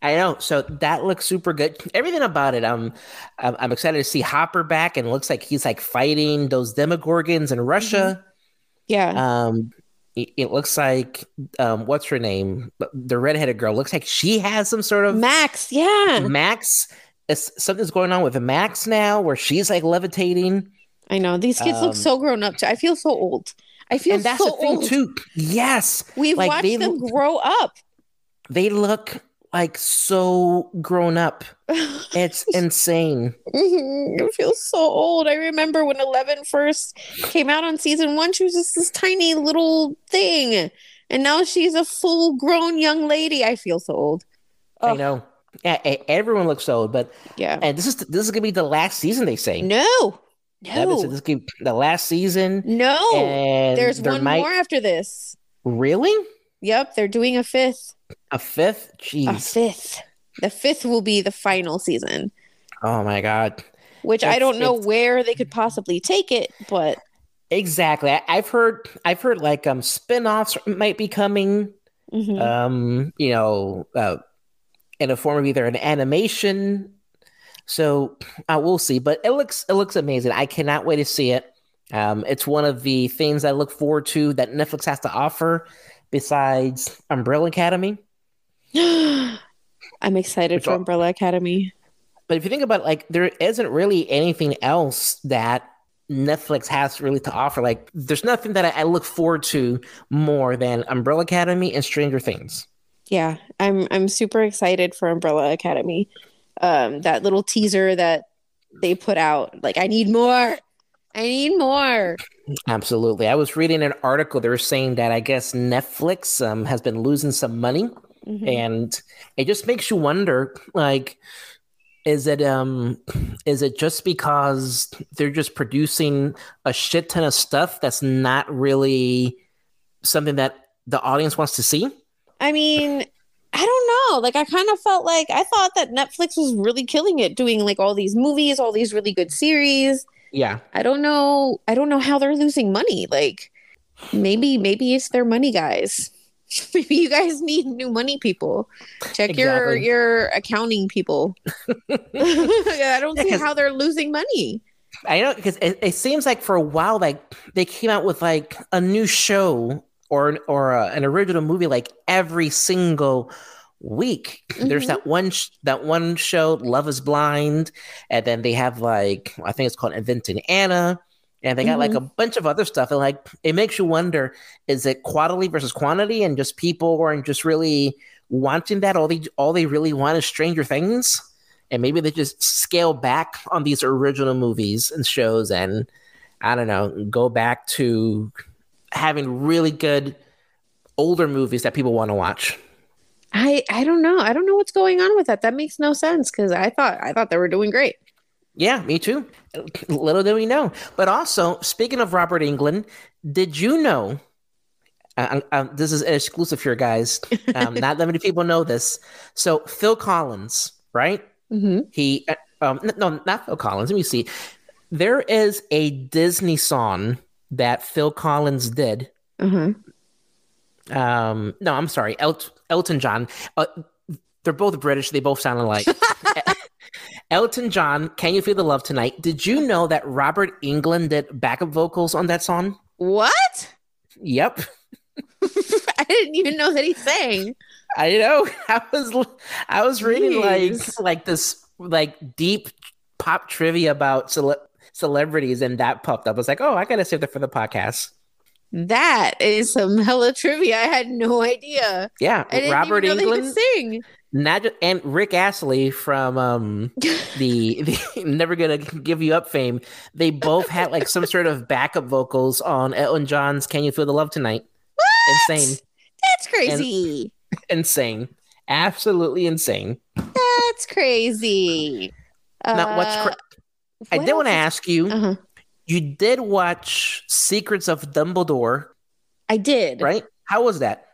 [SPEAKER 2] I know. So that looks super good. Everything about it. Um, I'm, I'm excited to see Hopper back, and it looks like he's like fighting those Demogorgons in Russia.
[SPEAKER 1] Yeah,
[SPEAKER 2] Um, it, it looks like um, what's her name? The redheaded girl looks like she has some sort of
[SPEAKER 1] Max. Yeah,
[SPEAKER 2] Max, is, something's going on with Max now, where she's like levitating,
[SPEAKER 1] I know these kids
[SPEAKER 2] Um,
[SPEAKER 1] look so grown up. Too. I feel so old. I feel
[SPEAKER 2] and that's
[SPEAKER 1] so
[SPEAKER 2] the thing
[SPEAKER 1] old.
[SPEAKER 2] too. Yes,
[SPEAKER 1] We've
[SPEAKER 2] Like,
[SPEAKER 1] watched them
[SPEAKER 2] look-
[SPEAKER 1] grow up.
[SPEAKER 2] they look like so grown up. It's insane.
[SPEAKER 1] Mhm. I feel so old. I remember when Eleven first came out on season one, she was just this tiny little thing. And now she's a full grown young lady. I feel so old.
[SPEAKER 2] I
[SPEAKER 1] Oh.
[SPEAKER 2] know. Yeah, everyone looks old, but
[SPEAKER 1] Yeah.
[SPEAKER 2] and this is this is gonna be the last season. They say.
[SPEAKER 1] No. No.
[SPEAKER 2] this be the last season.
[SPEAKER 1] No.
[SPEAKER 2] and
[SPEAKER 1] There's
[SPEAKER 2] there
[SPEAKER 1] one
[SPEAKER 2] might
[SPEAKER 1] more after this.
[SPEAKER 2] really
[SPEAKER 1] Yep, they're doing a fifth.
[SPEAKER 2] a fifth.
[SPEAKER 1] A fifth. The fifth will be the final season,
[SPEAKER 2] Oh my god.
[SPEAKER 1] which I don't know where they could possibly take it, but
[SPEAKER 2] Exactly. I, I've heard. I've heard like um spin-offs might be coming.
[SPEAKER 1] mhm.
[SPEAKER 2] um, you know, uh, in a form of either an animation. So uh, we'll see, but it looks it looks amazing. I cannot wait to see it. Um, it's one of the things I look forward to that Netflix has to offer besides Umbrella Academy.
[SPEAKER 1] I'm excited
[SPEAKER 2] Which
[SPEAKER 1] for
[SPEAKER 2] all-
[SPEAKER 1] Umbrella Academy.
[SPEAKER 2] But if you think about it, like there isn't really anything else that Netflix has really to offer. Like there's nothing that I, I look forward to more than Umbrella Academy and Stranger Things.
[SPEAKER 1] Yeah, I'm I'm super excited for Umbrella Academy. Um, that little teaser that they put out, like I need more. I need more.
[SPEAKER 2] Absolutely. I was reading an article. They were saying that I guess Netflix um, has been losing some money,
[SPEAKER 1] Mhm.
[SPEAKER 2] and it just makes you wonder, like, is it um, is it just because they're just producing a shit ton of stuff that's not really something that the audience wants to see?
[SPEAKER 1] I mean, I don't know. Like I kind of felt like I thought that Netflix was really killing it, doing like all these movies, all these really good series.
[SPEAKER 2] Yeah.
[SPEAKER 1] I don't know. I don't know how they're losing money. Like maybe maybe it's their money guys. maybe you guys need new money people. Check your
[SPEAKER 2] Exactly.
[SPEAKER 1] your accounting people. I don't see how they're losing money.
[SPEAKER 2] I know because it, it seems like for a while, like they came out with like a new show or an, or a, an original movie like every single week. There's
[SPEAKER 1] Mhm.
[SPEAKER 2] that one sh- that one show, Love Is Blind, and then they have like I think it's called Inventing Anna, and they got like a bunch of other stuff. And like it makes you wonder: is it quality versus quantity, and just people aren't just really wanting that? All they all they really want is Stranger Things and maybe they just scale back on these original movies and shows and i don't know go back to having really good older movies that people want to watch
[SPEAKER 1] I I don't know. I don't know what's going on with that. That makes no sense because I thought I thought they were doing great.
[SPEAKER 2] yeah me too little do we know but also speaking of robert englund did you know uh, uh, this is exclusive here guys um, not that many people know this so phil collins right
[SPEAKER 1] Mm-hmm.
[SPEAKER 2] he uh, um no not phil collins let me see there is a disney song that phil collins did.
[SPEAKER 1] Uh-huh.
[SPEAKER 2] um no i'm sorry El- elton john. Uh, they're both british. They both sound alike. Elton john can you feel the love tonight? Did you know that robert englund did backup vocals on that song?
[SPEAKER 1] What?
[SPEAKER 2] yep.
[SPEAKER 1] I didn't even know that he sang.
[SPEAKER 2] i know. I was i was reading like like this like deep pop trivia about cele- celebrities and that popped up i was like oh i gotta save that for the podcast
[SPEAKER 1] That is some hella trivia. I had no idea.
[SPEAKER 2] yeah robert
[SPEAKER 1] englund sing.
[SPEAKER 2] not and Rick Astley from um the, the Never Gonna Give You Up fame, they both had like some sort of backup vocals on Elton John's "Can You Feel the Love Tonight." What? Insane,
[SPEAKER 1] That's crazy.
[SPEAKER 2] insane, absolutely insane.
[SPEAKER 1] That's crazy.
[SPEAKER 2] Now, what's cra- I did want to ask you.
[SPEAKER 1] Uh-huh.
[SPEAKER 2] You did watch Secrets of Dumbledore,
[SPEAKER 1] I did.
[SPEAKER 2] right? How was that?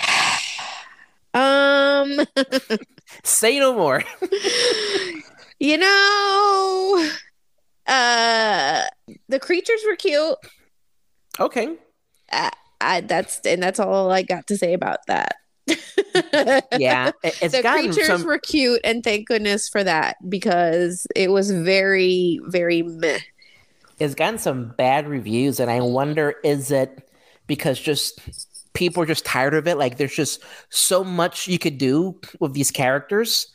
[SPEAKER 1] Um,
[SPEAKER 2] Say no more.
[SPEAKER 1] you know, uh, the creatures were cute.
[SPEAKER 2] okay.
[SPEAKER 1] I, that's and that's all I got to say about that.
[SPEAKER 2] Yeah, it's
[SPEAKER 1] the
[SPEAKER 2] gotten
[SPEAKER 1] creatures
[SPEAKER 2] some.
[SPEAKER 1] were cute, and thank goodness for that because it was very, very meh.
[SPEAKER 2] it's gotten some bad reviews and i wonder is it because just people are just tired of it like there's just so much you could do with these characters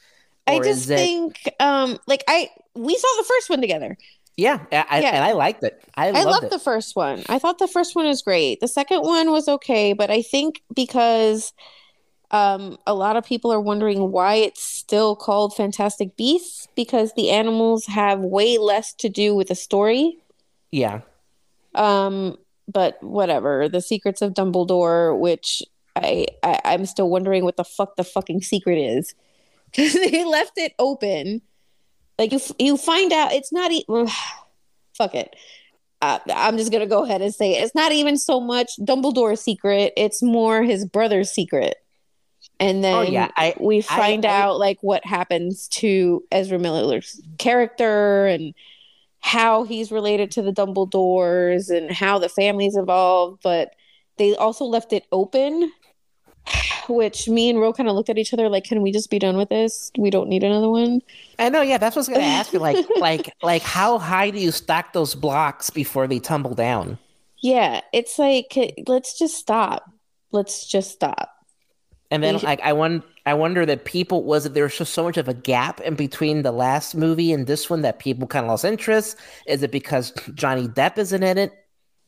[SPEAKER 1] I just
[SPEAKER 2] is it-
[SPEAKER 1] think, um, like I we saw the first one together.
[SPEAKER 2] yeah, I, I-
[SPEAKER 1] Yeah.
[SPEAKER 2] and i liked it i,
[SPEAKER 1] I
[SPEAKER 2] loved
[SPEAKER 1] loved
[SPEAKER 2] it
[SPEAKER 1] the first one. I thought the first one was great. The second one was okay, but I think because um, a lot of people are wondering why it's still called Fantastic Beasts because the animals have way less to do with the story.
[SPEAKER 2] yeah
[SPEAKER 1] Um, but whatever. The Secrets of Dumbledore, which I, I I'm still wondering what the fuck the fucking secret is because they left it open. Like you you find out it's not even. fuck it. Uh, I'm just gonna go ahead and say it. it's not even so much Dumbledore's secret. It's more his brother's secret. And oh, then
[SPEAKER 2] oh yeah i
[SPEAKER 1] we find
[SPEAKER 2] I-
[SPEAKER 1] out like what happens to Ezra Miller's character and how he's related to the Dumbledores and how the family's involved, but they also left it open. which me and Ro kind of looked at each other like, can we just be done with this? We don't need another one.
[SPEAKER 2] I know, yeah, that's what I was gonna ask you. Like, like, like, how high do you stack those blocks before they tumble down?
[SPEAKER 1] Yeah, it's like let's just stop. Let's just stop.
[SPEAKER 2] And then, like, I wonder, I wonder that people was it there was just so much of a gap in between the last movie and this one that people kind of lost interest. Is it because Johnny Depp isn't in it?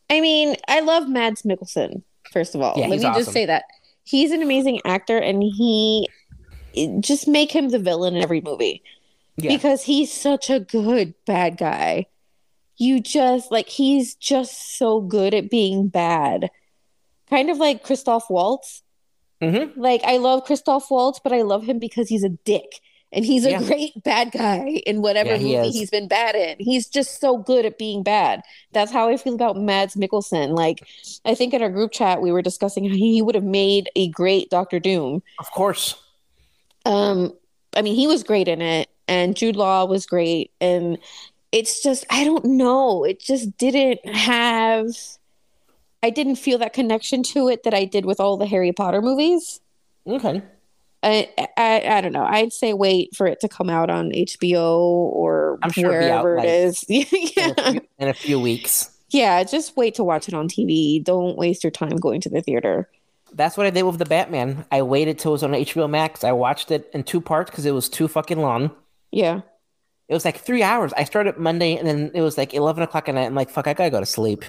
[SPEAKER 1] I mean, I love Mads Mikkelsen. First of all,
[SPEAKER 2] Yeah,
[SPEAKER 1] let me
[SPEAKER 2] he's
[SPEAKER 1] just say that he's an amazing actor, and he just make him the villain in every movie
[SPEAKER 2] Yeah.
[SPEAKER 1] because he's such a good bad guy. You just like he's just so good at being bad, kind of like Christoph Waltz.
[SPEAKER 2] Mm-hmm.
[SPEAKER 1] Like I love Christoph Waltz, but I love him because he's a dick. And he's a
[SPEAKER 2] Yeah.
[SPEAKER 1] great bad guy in whatever
[SPEAKER 2] Yeah, he
[SPEAKER 1] movie
[SPEAKER 2] is.
[SPEAKER 1] he's been bad in. He's just so good at being bad. That's how I feel about Mads Mikkelsen. Like I think in our group chat we were discussing how he would have made a great Doctor Doom.
[SPEAKER 2] Of course.
[SPEAKER 1] Um I mean he was great in it and Jude Law was great and it's just I don't know. It just didn't have I didn't feel that connection to it that I did with all the Harry Potter movies.
[SPEAKER 2] Okay.
[SPEAKER 1] I, I I don't know. I'd say wait for it to come out on HBO or
[SPEAKER 2] I'm sure it'll out,
[SPEAKER 1] wherever
[SPEAKER 2] like,
[SPEAKER 1] it is.
[SPEAKER 2] In a,
[SPEAKER 1] yeah,
[SPEAKER 2] few, in a few weeks.
[SPEAKER 1] yeah. Just wait to watch it on TV. Don't waste your time going to the theater.
[SPEAKER 2] That's what I did with the Batman. I waited till it was on HBO Max. I watched it in two parts because it was too fucking long.
[SPEAKER 1] Yeah,
[SPEAKER 2] It was like three hours. I started Monday and then it was like eleven o'clock at night. I'm like, fuck, I gotta go to sleep.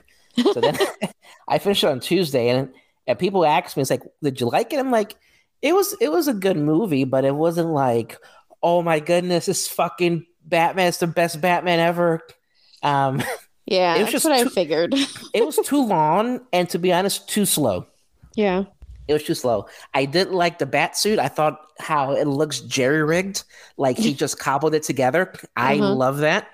[SPEAKER 2] So then I finished it on Tuesday, and and people ask me, it's like, did you like it? I'm like, it was it was a good movie, but it wasn't like, oh my goodness, this fucking Batman is the best Batman ever. Um,
[SPEAKER 1] yeah.
[SPEAKER 2] It was
[SPEAKER 1] That's
[SPEAKER 2] just
[SPEAKER 1] what I figured.
[SPEAKER 2] it was too long, and to be honest, too slow.
[SPEAKER 1] yeah,
[SPEAKER 2] It was too slow. I didn't like the bat suit. I thought how it looks jerry rigged, like he just cobbled it together. I
[SPEAKER 1] Uh-huh.
[SPEAKER 2] love that.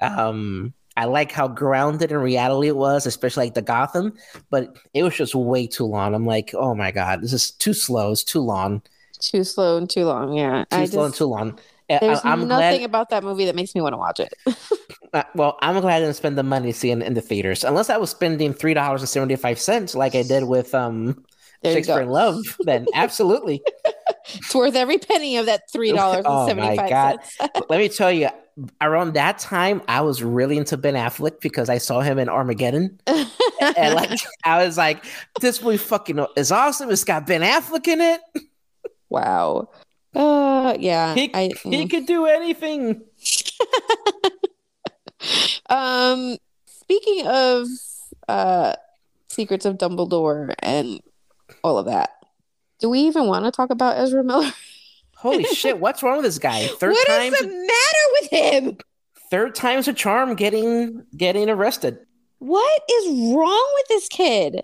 [SPEAKER 2] Um, I like how grounded in reality it was, especially like the Gotham. But it was just way too long. I'm like, oh my god, this is too slow. It's too long.
[SPEAKER 1] too slow and too long. Yeah,
[SPEAKER 2] Too
[SPEAKER 1] I
[SPEAKER 2] slow and
[SPEAKER 1] just
[SPEAKER 2] too long.
[SPEAKER 1] There's
[SPEAKER 2] I, am
[SPEAKER 1] nothing
[SPEAKER 2] glad.
[SPEAKER 1] about that movie that makes me want to watch it.
[SPEAKER 2] uh, well, I'm glad I didn't spend the money seeing it in the theaters, unless I was spending three dollars and seventy five cents, like I did with um
[SPEAKER 1] There
[SPEAKER 2] Shakespeare in Love. Then absolutely.
[SPEAKER 1] It's worth every penny of that three dollars and seventy five cents. Oh, my God.
[SPEAKER 2] Let me tell you, around that time, I was really into Ben Affleck because I saw him in Armageddon. and like, I was like, this movie fucking is awesome. It's got Ben Affleck in it.
[SPEAKER 1] wow. Uh, yeah.
[SPEAKER 2] He,
[SPEAKER 1] I,
[SPEAKER 2] he
[SPEAKER 1] mm.
[SPEAKER 2] could do anything.
[SPEAKER 1] Um, speaking of uh, Secrets of Dumbledore and all of that, do we even want to talk about Ezra Miller?
[SPEAKER 2] Holy shit, what's wrong with this guy? Third
[SPEAKER 1] What
[SPEAKER 2] time,
[SPEAKER 1] is the matter with him?
[SPEAKER 2] third time's a charm getting getting arrested.
[SPEAKER 1] What is wrong with this kid?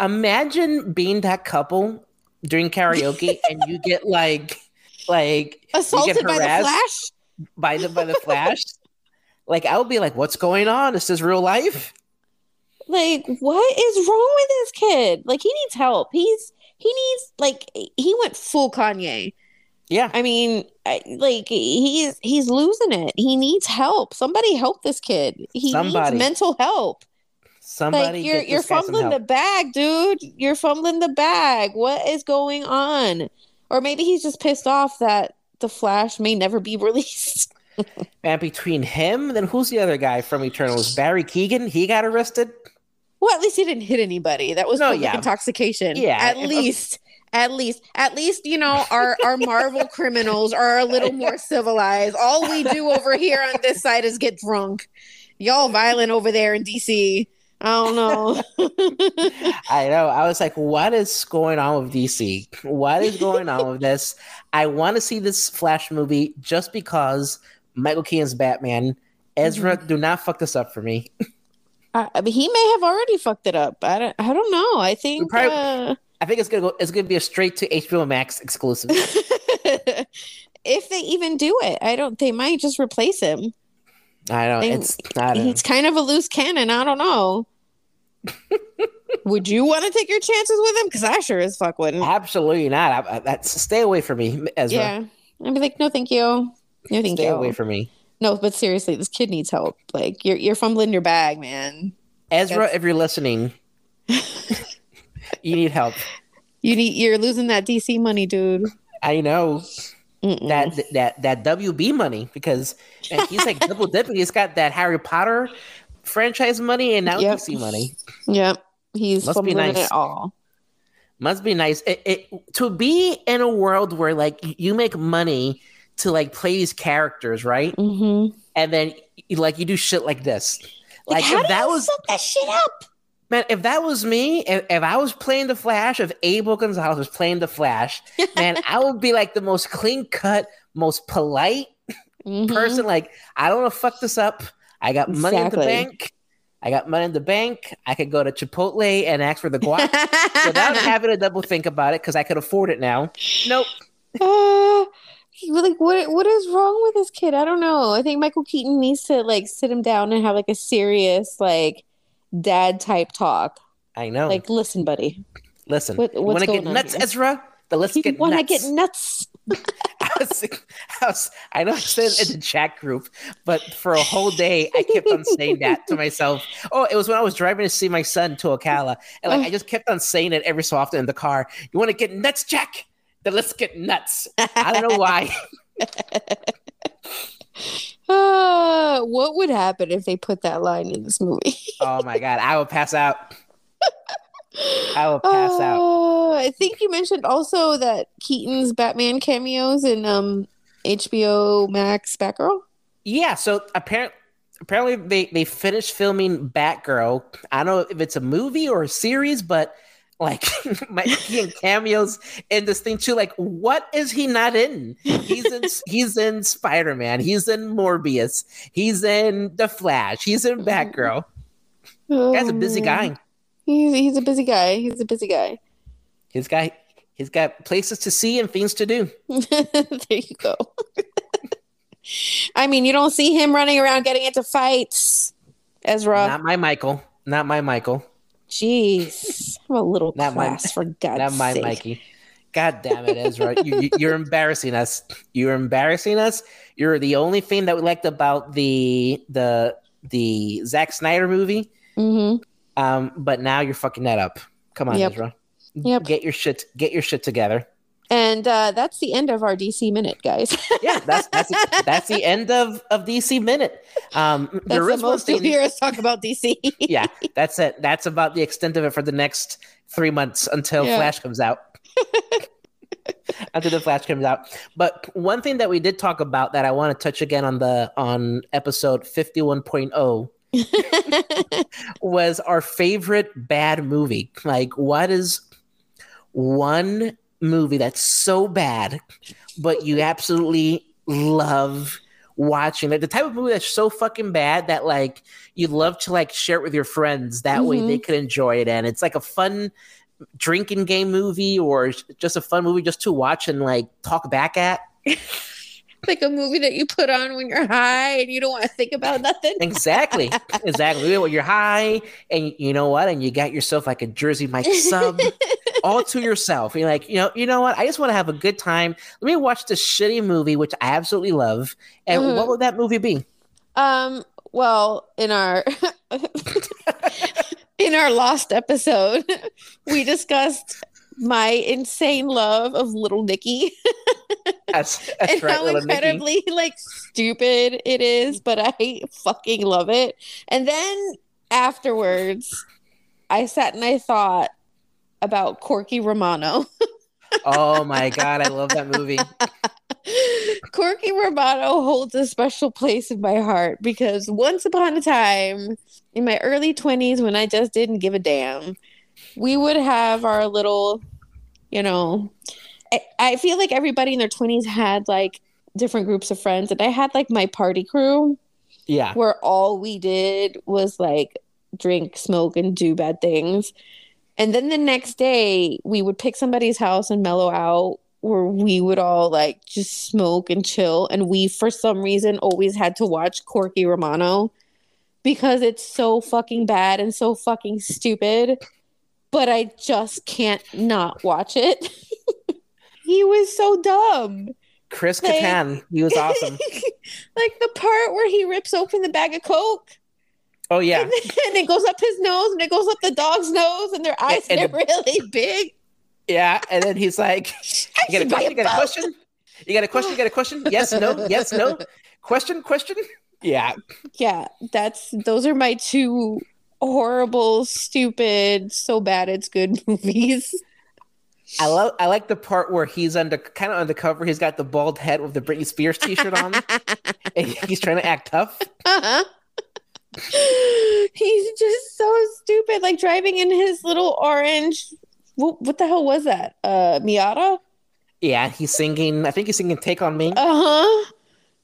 [SPEAKER 2] Imagine being that couple during karaoke and you get like like
[SPEAKER 1] Assaulted by the? Flash?
[SPEAKER 2] by the by the flash. like I would be like, what's going on? Is this real life?
[SPEAKER 1] Like, what is wrong with this kid? Like, he needs help. He's he needs like he went full Kanye.
[SPEAKER 2] Yeah.
[SPEAKER 1] I mean, like he's he's losing it. He needs help. Somebody help this kid. He
[SPEAKER 2] Somebody.
[SPEAKER 1] needs mental help.
[SPEAKER 2] Somebody
[SPEAKER 1] like you're you're
[SPEAKER 2] this guy some
[SPEAKER 1] fumbling the bag, dude. You're fumbling the bag. What is going on? Or maybe he's just pissed off that the Flash may never be released.
[SPEAKER 2] And between him, then who's the other guy from Eternals? Barry Keoghan. He got arrested.
[SPEAKER 1] well, at least he didn't hit anybody. That was
[SPEAKER 2] No, yeah.
[SPEAKER 1] intoxication.
[SPEAKER 2] Yeah,
[SPEAKER 1] At least. At least, at least, you know, our our Marvel criminals are a little more civilized. All we do over here on this side is get drunk. Y'all violent over there in DC. I don't know.
[SPEAKER 2] I know. I was like, what is going on with DC? What is going on with this? I want to see this Flash movie just because Michael Keaton's Batman. Ezra,
[SPEAKER 1] Mm-hmm.
[SPEAKER 2] do not fuck this up for me.
[SPEAKER 1] I, I mean, he may have already fucked it up. I don't. I don't know. I think.
[SPEAKER 2] Probably-
[SPEAKER 1] uh,
[SPEAKER 2] I think it's gonna go. It's gonna be a straight to HBO Max exclusive.
[SPEAKER 1] if they even do it, I don't. They might just replace him.
[SPEAKER 2] I don't.
[SPEAKER 1] They-
[SPEAKER 2] It's. Know.
[SPEAKER 1] He's kind of a loose cannon. I don't know. Would you want to take your chances with him? Because I sure as fuck wouldn't.
[SPEAKER 2] Absolutely not. I, I, that's stay away from me, Ezra.
[SPEAKER 1] Yeah, I'd be like, no, thank you. No, thank you.
[SPEAKER 2] stay
[SPEAKER 1] you.
[SPEAKER 2] away from me,
[SPEAKER 1] no, but seriously, this kid needs help. Like you're you're fumbling your bag, man.
[SPEAKER 2] Ezra.
[SPEAKER 1] That's-
[SPEAKER 2] If you're listening, you need help.
[SPEAKER 1] You need you're losing that DC money, dude.
[SPEAKER 2] I know
[SPEAKER 1] Mm-mm.
[SPEAKER 2] that that that WB money because man, he's like double dipping. He's got that Harry Potter franchise money and now
[SPEAKER 1] Yep.
[SPEAKER 2] DC money.
[SPEAKER 1] Yep. He's
[SPEAKER 2] Must be nice.
[SPEAKER 1] it all.
[SPEAKER 2] Must be nice. It, it to be in a world where like you make money to like play these characters, right?
[SPEAKER 1] Mm-hmm.
[SPEAKER 2] And then like you do shit like this. Like,
[SPEAKER 1] how
[SPEAKER 2] if
[SPEAKER 1] do
[SPEAKER 2] that
[SPEAKER 1] you
[SPEAKER 2] was
[SPEAKER 1] fuck that shit up?
[SPEAKER 2] Man, if that was me, if, if I was playing the Flash, if Abel Gonzalez was playing the Flash, man, I would be like the most clean cut, most polite
[SPEAKER 1] Mhm.
[SPEAKER 2] person. Like, I don't want to fuck this up. I got money in the bank. I got money in the bank. I could go to Chipotle and ask for the guac without having to double think about it because I could afford it now. Nope.
[SPEAKER 1] Uh, like what what is wrong with this kid? I don't know. I think Michael Keaton needs to like sit him down and have like a serious like dad type talk.
[SPEAKER 2] I know.
[SPEAKER 1] Like, listen, buddy,
[SPEAKER 2] Listen,
[SPEAKER 1] what- what's
[SPEAKER 2] want to get
[SPEAKER 1] going on
[SPEAKER 2] nuts,
[SPEAKER 1] here?
[SPEAKER 2] Ezra? Then let's
[SPEAKER 1] you
[SPEAKER 2] get
[SPEAKER 1] want to
[SPEAKER 2] nuts.
[SPEAKER 1] get nuts?
[SPEAKER 2] I was, I was, I know I said it in the chat group, but for a whole day I kept on saying that to myself. Oh, it was when I was driving to see my son to Ocala, and like I just kept on saying it every so often in the car. You want to get nuts, Jack? Then let's get nuts. I don't know why.
[SPEAKER 1] Uh, what would happen if they put that line in this movie?
[SPEAKER 2] oh my god, I will pass out. I will pass out.
[SPEAKER 1] Uh, I think you mentioned also that Keaton's Batman cameos in um HBO Max Batgirl.
[SPEAKER 2] Yeah, so apparently. Apparently they, they finished filming Batgirl. I don't know if it's a movie or a series, but like my he in cameos in this thing too. Like, what is he not in? He's in he's in Spider Man. He's in Morbius. He's in The Flash. He's in Batgirl. Oh, Guy's a busy
[SPEAKER 1] Oh,
[SPEAKER 2] guy.
[SPEAKER 1] He's he's a busy guy. He's a busy guy.
[SPEAKER 2] His guy. He's got places to see and things to do.
[SPEAKER 1] there you go. I mean, you don't see him running around getting into fights, Ezra.
[SPEAKER 2] Not my Michael. Not my Michael.
[SPEAKER 1] Jeez, I'm a little
[SPEAKER 2] Not my-
[SPEAKER 1] class for God's
[SPEAKER 2] Not my
[SPEAKER 1] sake.
[SPEAKER 2] Mikey. God damn it, Ezra. you, you, you're embarrassing us. You're embarrassing us. You're the only thing that we liked about the the the Zack Snyder movie.
[SPEAKER 1] hmm
[SPEAKER 2] Um, but now you're fucking that up. Come on,
[SPEAKER 1] Yep.
[SPEAKER 2] Ezra.
[SPEAKER 1] Yep.
[SPEAKER 2] Get your shit get your shit together.
[SPEAKER 1] And uh, that's the end of our DC minute, guys.
[SPEAKER 2] Yeah, that's that's that's the end of of DC minute. Um,
[SPEAKER 1] that's the most you'll hear us talk about DC.
[SPEAKER 2] Yeah, that's it. That's about the extent of it for the next three months until
[SPEAKER 1] Yeah.
[SPEAKER 2] Flash comes out. until the Flash comes out. But one thing that we did talk about that I want to touch again on the on episode 51.0 was our favorite bad movie. Like, what is one movie that's so bad, but you absolutely love watching it? The type of movie that's so fucking bad that like you'd love to like share it with your friends. That way
[SPEAKER 1] Mhm.
[SPEAKER 2] they could enjoy it, and it's like a fun drinking game movie or just a fun movie just to watch and like talk back at.
[SPEAKER 1] like a movie that you put on when you're high and you don't want to think about nothing.
[SPEAKER 2] Exactly. exactly. When you're high and you know what, and you got yourself like a Jersey Mike sub all to yourself. You're like, you know, you know what? I just want to have a good time. Let me watch this shitty movie, which I absolutely love. And
[SPEAKER 1] Mhm.
[SPEAKER 2] what would that movie be?
[SPEAKER 1] Um, well, in our in our last episode, we discussed my insane love of Little Nicky
[SPEAKER 2] That's, that's
[SPEAKER 1] and
[SPEAKER 2] right,
[SPEAKER 1] how incredibly like stupid it is, but I fucking love it. And then afterwards, I sat and I thought about Corky Romano.
[SPEAKER 2] Oh my god, I love that movie.
[SPEAKER 1] Corky Romano holds a special place in my heart because once upon a time in my early 20s when I just didn't give a damn, we would have our little, you know, I, I feel like everybody in their 20s had like different groups of friends, and I had like my party crew
[SPEAKER 2] Yeah.
[SPEAKER 1] where all we did was like drink, smoke, and do bad things. And then the next day, we would pick somebody's house and mellow out, where we would all like just smoke and chill. And we, for some reason, always had to watch Corky Romano because it's so fucking bad and so fucking stupid. But I just can't not watch it. he was so dumb.
[SPEAKER 2] Chris
[SPEAKER 1] Like-
[SPEAKER 2] Kattan, he was awesome.
[SPEAKER 1] like the part where he rips open the bag of Coke
[SPEAKER 2] Oh yeah.
[SPEAKER 1] and, then, and it goes up his nose and it goes up the dog's nose and their eyes
[SPEAKER 2] and
[SPEAKER 1] get really big.
[SPEAKER 2] Yeah, and then he's like, "You got a question? You got a question? You got a question? You got a question? Yes, no, yes, no. Question, question? Yeah,
[SPEAKER 1] yeah. That's those are my two horrible, stupid, so bad it's good movies.
[SPEAKER 2] I love. I like the part where he's under, kind of undercover. He's got the bald head with the Britney Spears T-shirt on, and he's trying to act tough. Uh-huh.
[SPEAKER 1] he's just so stupid, like driving in his little orange. What, what the hell was that? Uh, Miata.
[SPEAKER 2] Yeah, he's singing. I think he's singing "Take on Me."
[SPEAKER 1] Uh huh.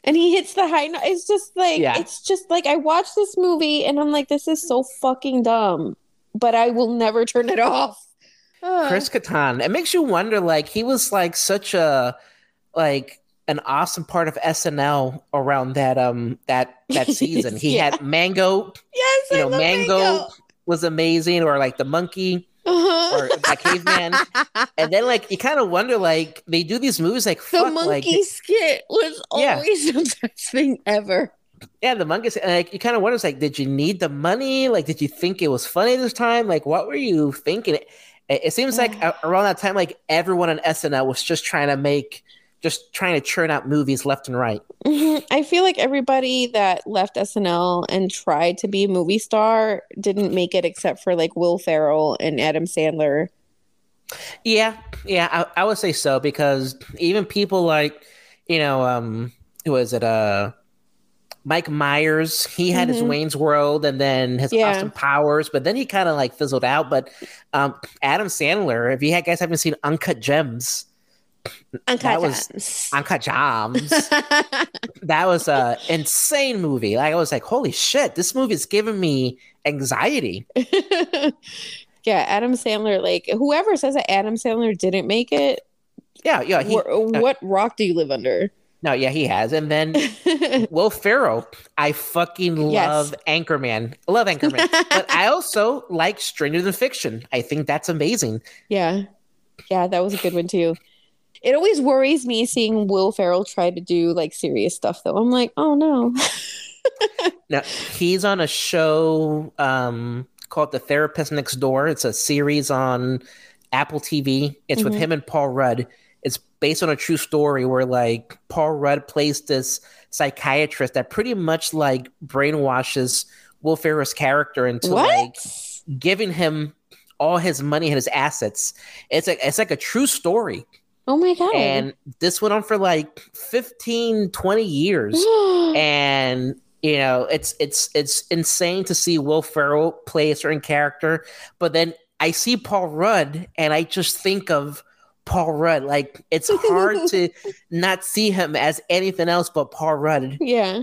[SPEAKER 1] And he hits the high note. It's just like yeah. it's just like I watched this movie and I'm like, this is so fucking dumb, but I will never turn it off.
[SPEAKER 2] Chris Kattan. It makes you wonder. Like he was like such a like an awesome part of SNL around that um that that season. He yeah. had Mango.
[SPEAKER 1] Yes, you know Mango, Mango,
[SPEAKER 2] was amazing, or like the monkey. Uh-huh. Or a caveman, and then like you kind of wonder, like they do these movies, like
[SPEAKER 1] the fuck, monkey like, skit was always yeah. the best thing ever.
[SPEAKER 2] Yeah, the monkey, like you kind of wonder, like, did you need the money? Like, did you think it was funny this time? Like, what were you thinking? It, it seems like around that time, like everyone on SNL was just trying to make, just trying to churn out movies left and right.
[SPEAKER 1] Mm-hmm. I feel like everybody that left SNL and tried to be a movie star didn't make it, except for like Will Ferrell and Adam Sandler.
[SPEAKER 2] Yeah, yeah, I, I would say so because even people like, you know, um, who was it? Uh, Mike Myers, he had mm-hmm. his Wayne's World and then his yeah. Austin Powers, but then he kind of like fizzled out. But um, Adam Sandler, if you guys haven't seen Uncut Gems,
[SPEAKER 1] Uncut that Gems. was
[SPEAKER 2] Uncut Gems. that was a insane movie. Like I was like, holy shit, this movie is giving me anxiety.
[SPEAKER 1] yeah, Adam Sandler. Like whoever says that Adam Sandler didn't make it.
[SPEAKER 2] Yeah, yeah.
[SPEAKER 1] He, what uh, rock do you live under?
[SPEAKER 2] No, yeah, he has. And then Will Ferrell, I fucking yes. love Anchorman. I love Anchorman. but I also like Stranger Than Fiction. I think that's amazing.
[SPEAKER 1] Yeah. Yeah, that was a good one too. It always worries me seeing Will Ferrell try to do like serious stuff though. I'm like, oh no.
[SPEAKER 2] now he's on a show um, called The Therapist Next Door. It's a series on Apple TV. It's mm-hmm. with him and Paul Rudd it's based on a true story where like Paul Rudd plays this psychiatrist that pretty much like brainwashes Will Ferrell's character into what? like giving him all his money and his assets. It's like it's like a true story.
[SPEAKER 1] Oh my god.
[SPEAKER 2] And this went on for like 15 20 years and you know, it's it's it's insane to see Will Ferrell play a certain character, but then I see Paul Rudd and I just think of Paul Rudd. Like it's hard to not see him as anything else but Paul Rudd.
[SPEAKER 1] Yeah.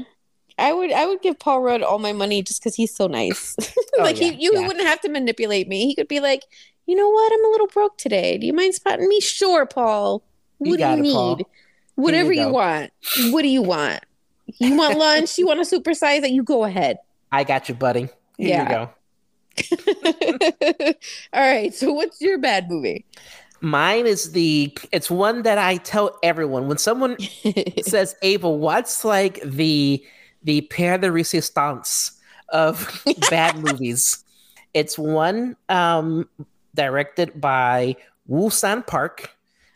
[SPEAKER 1] I would I would give Paul Rudd all my money just because he's so nice. Oh, like oh, yeah, he you yeah. wouldn't have to manipulate me. He could be like, you know what, I'm a little broke today. Do you mind spotting me? Sure, Paul. What you do you need? Paul. Whatever you, you want. What do you want? You want lunch? you want to supersize it? You go ahead.
[SPEAKER 2] I got you, buddy. Here yeah. you
[SPEAKER 1] go. all right. So what's your bad movie?
[SPEAKER 2] Mine is the it's one that I tell everyone when someone says Ava, what's like the the père de résistance of bad movies? It's one um, directed by Woo-sang Park.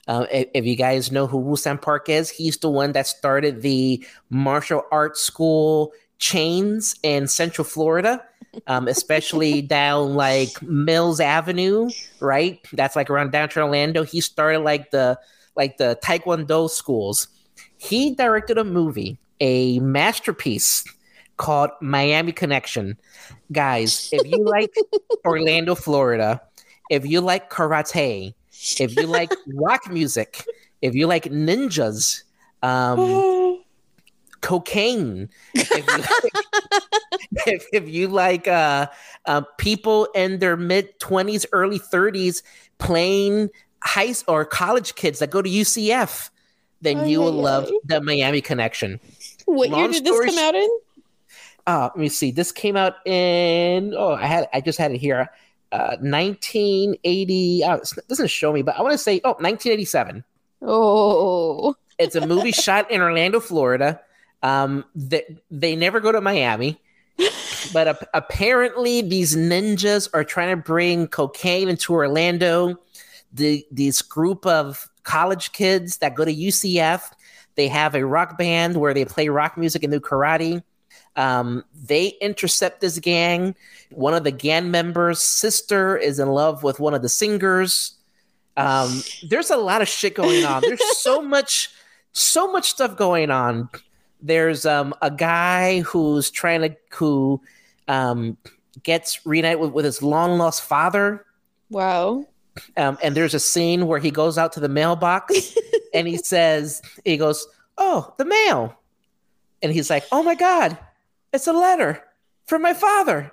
[SPEAKER 2] Uh, if, if, you guys know who Woo-sang Park is, he's the one that started the martial arts school chains in Central Florida um, especially down like Mills Avenue, right? That's like around downtown Orlando. He started like the like the Taekwondo schools. He directed a movie, a masterpiece called Miami Connection. Guys, if you like Orlando, Florida, if you like karate, if you like rock music, if you like ninjas, um, cocaine, if you, if, if you like uh, uh, people in their mid 20s, early 30s playing high or college kids that go to UCF, then oh, you will yeah. love the Miami Connection.
[SPEAKER 1] What Long year did this come out in?
[SPEAKER 2] Uh, let me see. This came out in oh, I had I just had it here. Uh, 1980. Uh, it doesn't show me, but I want to say oh, 1987.
[SPEAKER 1] Oh,
[SPEAKER 2] it's a movie shot in Orlando, Florida. Um, they, they never go to Miami, but apparently these ninjas are trying to bring cocaine into Orlando the these group of college kids that go to UCF. They have a rock band where they play rock music and do karate. Um, they intercept this gang. One of the gang members' sister is in love with one of the singers. Um, there's a lot of shit going on. There's so much, so much stuff going on. There's um, a guy who's trying to who um, gets reunited with, with his long lost father.
[SPEAKER 1] Wow.
[SPEAKER 2] Um, and there's a scene where he goes out to the mailbox and he says, he goes, Oh, the mail. And he's like, Oh my God, it's a letter from my father.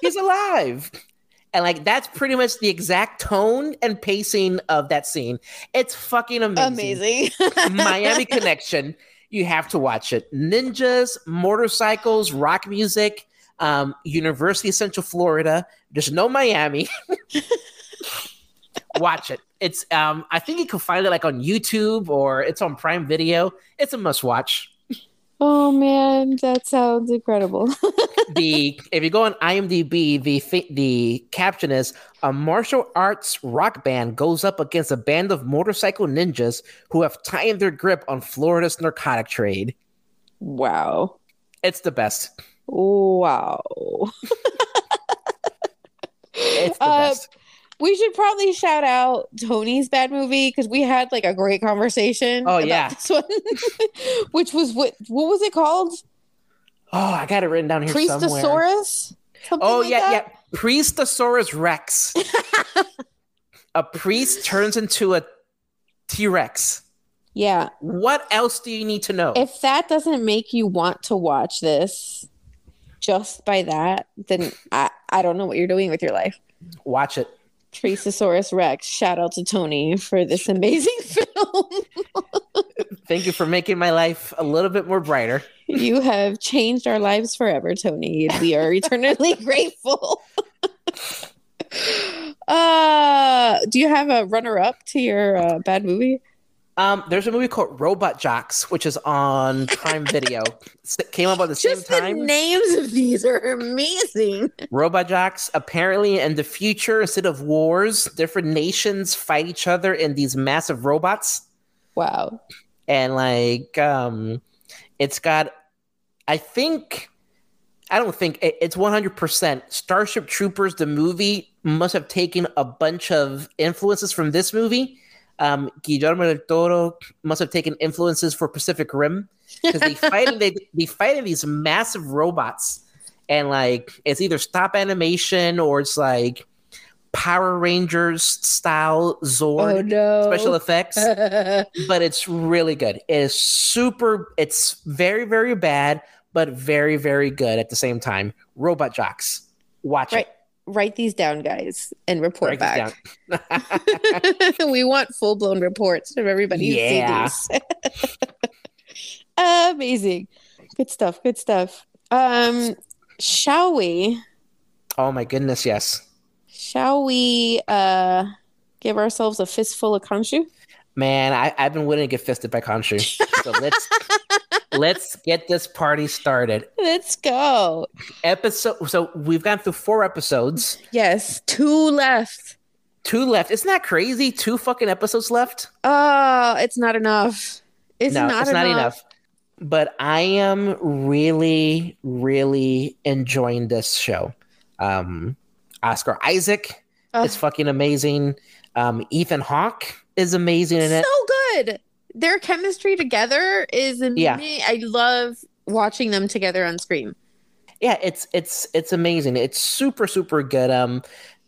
[SPEAKER 2] He's alive. And like that's pretty much the exact tone and pacing of that scene. It's fucking amazing.
[SPEAKER 1] Amazing.
[SPEAKER 2] Miami Connection. You have to watch it. Ninjas, motorcycles, rock music, um, University of Central Florida. There's no Miami. watch it. It's um, I think you can find it like on YouTube or it's on Prime Video. It's a must watch.
[SPEAKER 1] Oh man, that sounds incredible.
[SPEAKER 2] the if you go on IMDb, the the caption is a martial arts rock band goes up against a band of motorcycle ninjas who have tightened their grip on Florida's narcotic trade.
[SPEAKER 1] wow.
[SPEAKER 2] It's the best.
[SPEAKER 1] Wow.
[SPEAKER 2] It's the
[SPEAKER 1] Uh,
[SPEAKER 2] best.
[SPEAKER 1] We should probably shout out Tony's bad movie because we had like a great conversation.
[SPEAKER 2] Oh, yeah.
[SPEAKER 1] this one, which was what? What was it called?
[SPEAKER 2] Oh, I got it written down here.
[SPEAKER 1] Something
[SPEAKER 2] Oh
[SPEAKER 1] like
[SPEAKER 2] yeah,
[SPEAKER 1] that?
[SPEAKER 2] yeah. Priestesaurus Rex. a priest turns into a T Rex.
[SPEAKER 1] yeah.
[SPEAKER 2] What else do you need to know?
[SPEAKER 1] If that doesn't make you want to watch this, just by that, then I I don't know what you're doing with your life.
[SPEAKER 2] Watch it.
[SPEAKER 1] Tricesaurus Rex. Shout out to Tony for this amazing film.
[SPEAKER 2] Thank you for making my life a little bit more brighter.
[SPEAKER 1] you have changed our lives forever, Tony. We are eternally grateful. uh, do you have a runner up to your uh, bad movie?
[SPEAKER 2] Um, there's a movie called Robot Jox, which is on Prime Video. S- Came out at the same
[SPEAKER 1] Just the names of these are amazing.
[SPEAKER 2] Robot Jox. Apparently, in the future, instead of wars, different nations fight each other in these massive robots.
[SPEAKER 1] Wow.
[SPEAKER 2] and like um it's got i think i don't think it- it's 100% starship troopers the movie must have taken a bunch of influences from this movie um guillermo del toro must have taken influences for pacific rim because they fight in- they, they fight in these massive robots and like it's either stop animation or it's like power rangers style
[SPEAKER 1] Oh
[SPEAKER 2] zord
[SPEAKER 1] no.
[SPEAKER 2] special effects but it's really good. It is super. It's very very bad, but very very good at the same time. Robot Jox, watch
[SPEAKER 1] Right.
[SPEAKER 2] it.
[SPEAKER 1] Write these down, guys, and report
[SPEAKER 2] Write
[SPEAKER 1] back. we want full blown reports from everybody who
[SPEAKER 2] Yeah.
[SPEAKER 1] sees these. Amazing. Good stuff. Good stuff. Um, shall we?
[SPEAKER 2] oh my goodness, yes,
[SPEAKER 1] Shall we uh give ourselves a fistful of Khonshu?
[SPEAKER 2] man. I, I've been waiting to get fisted by Khonshu. So let's let's get this party started.
[SPEAKER 1] Let's go.
[SPEAKER 2] Episode. So we've gone through four episodes.
[SPEAKER 1] Yes, two left.
[SPEAKER 2] Two left. Isn't that crazy? Two fucking episodes left.
[SPEAKER 1] Oh, it's not enough. It's
[SPEAKER 2] no,
[SPEAKER 1] not
[SPEAKER 2] it's
[SPEAKER 1] enough.
[SPEAKER 2] not enough. But I am really, really enjoying this show. Um, Oscar Isaac
[SPEAKER 1] Ugh.
[SPEAKER 2] is fucking amazing. Um, Ethan Hawke is amazing in it.
[SPEAKER 1] so good. Their chemistry together is
[SPEAKER 2] Yeah.
[SPEAKER 1] amazing. I love watching them together on screen.
[SPEAKER 2] Yeah, it's it's it's amazing. It's super super good. Um,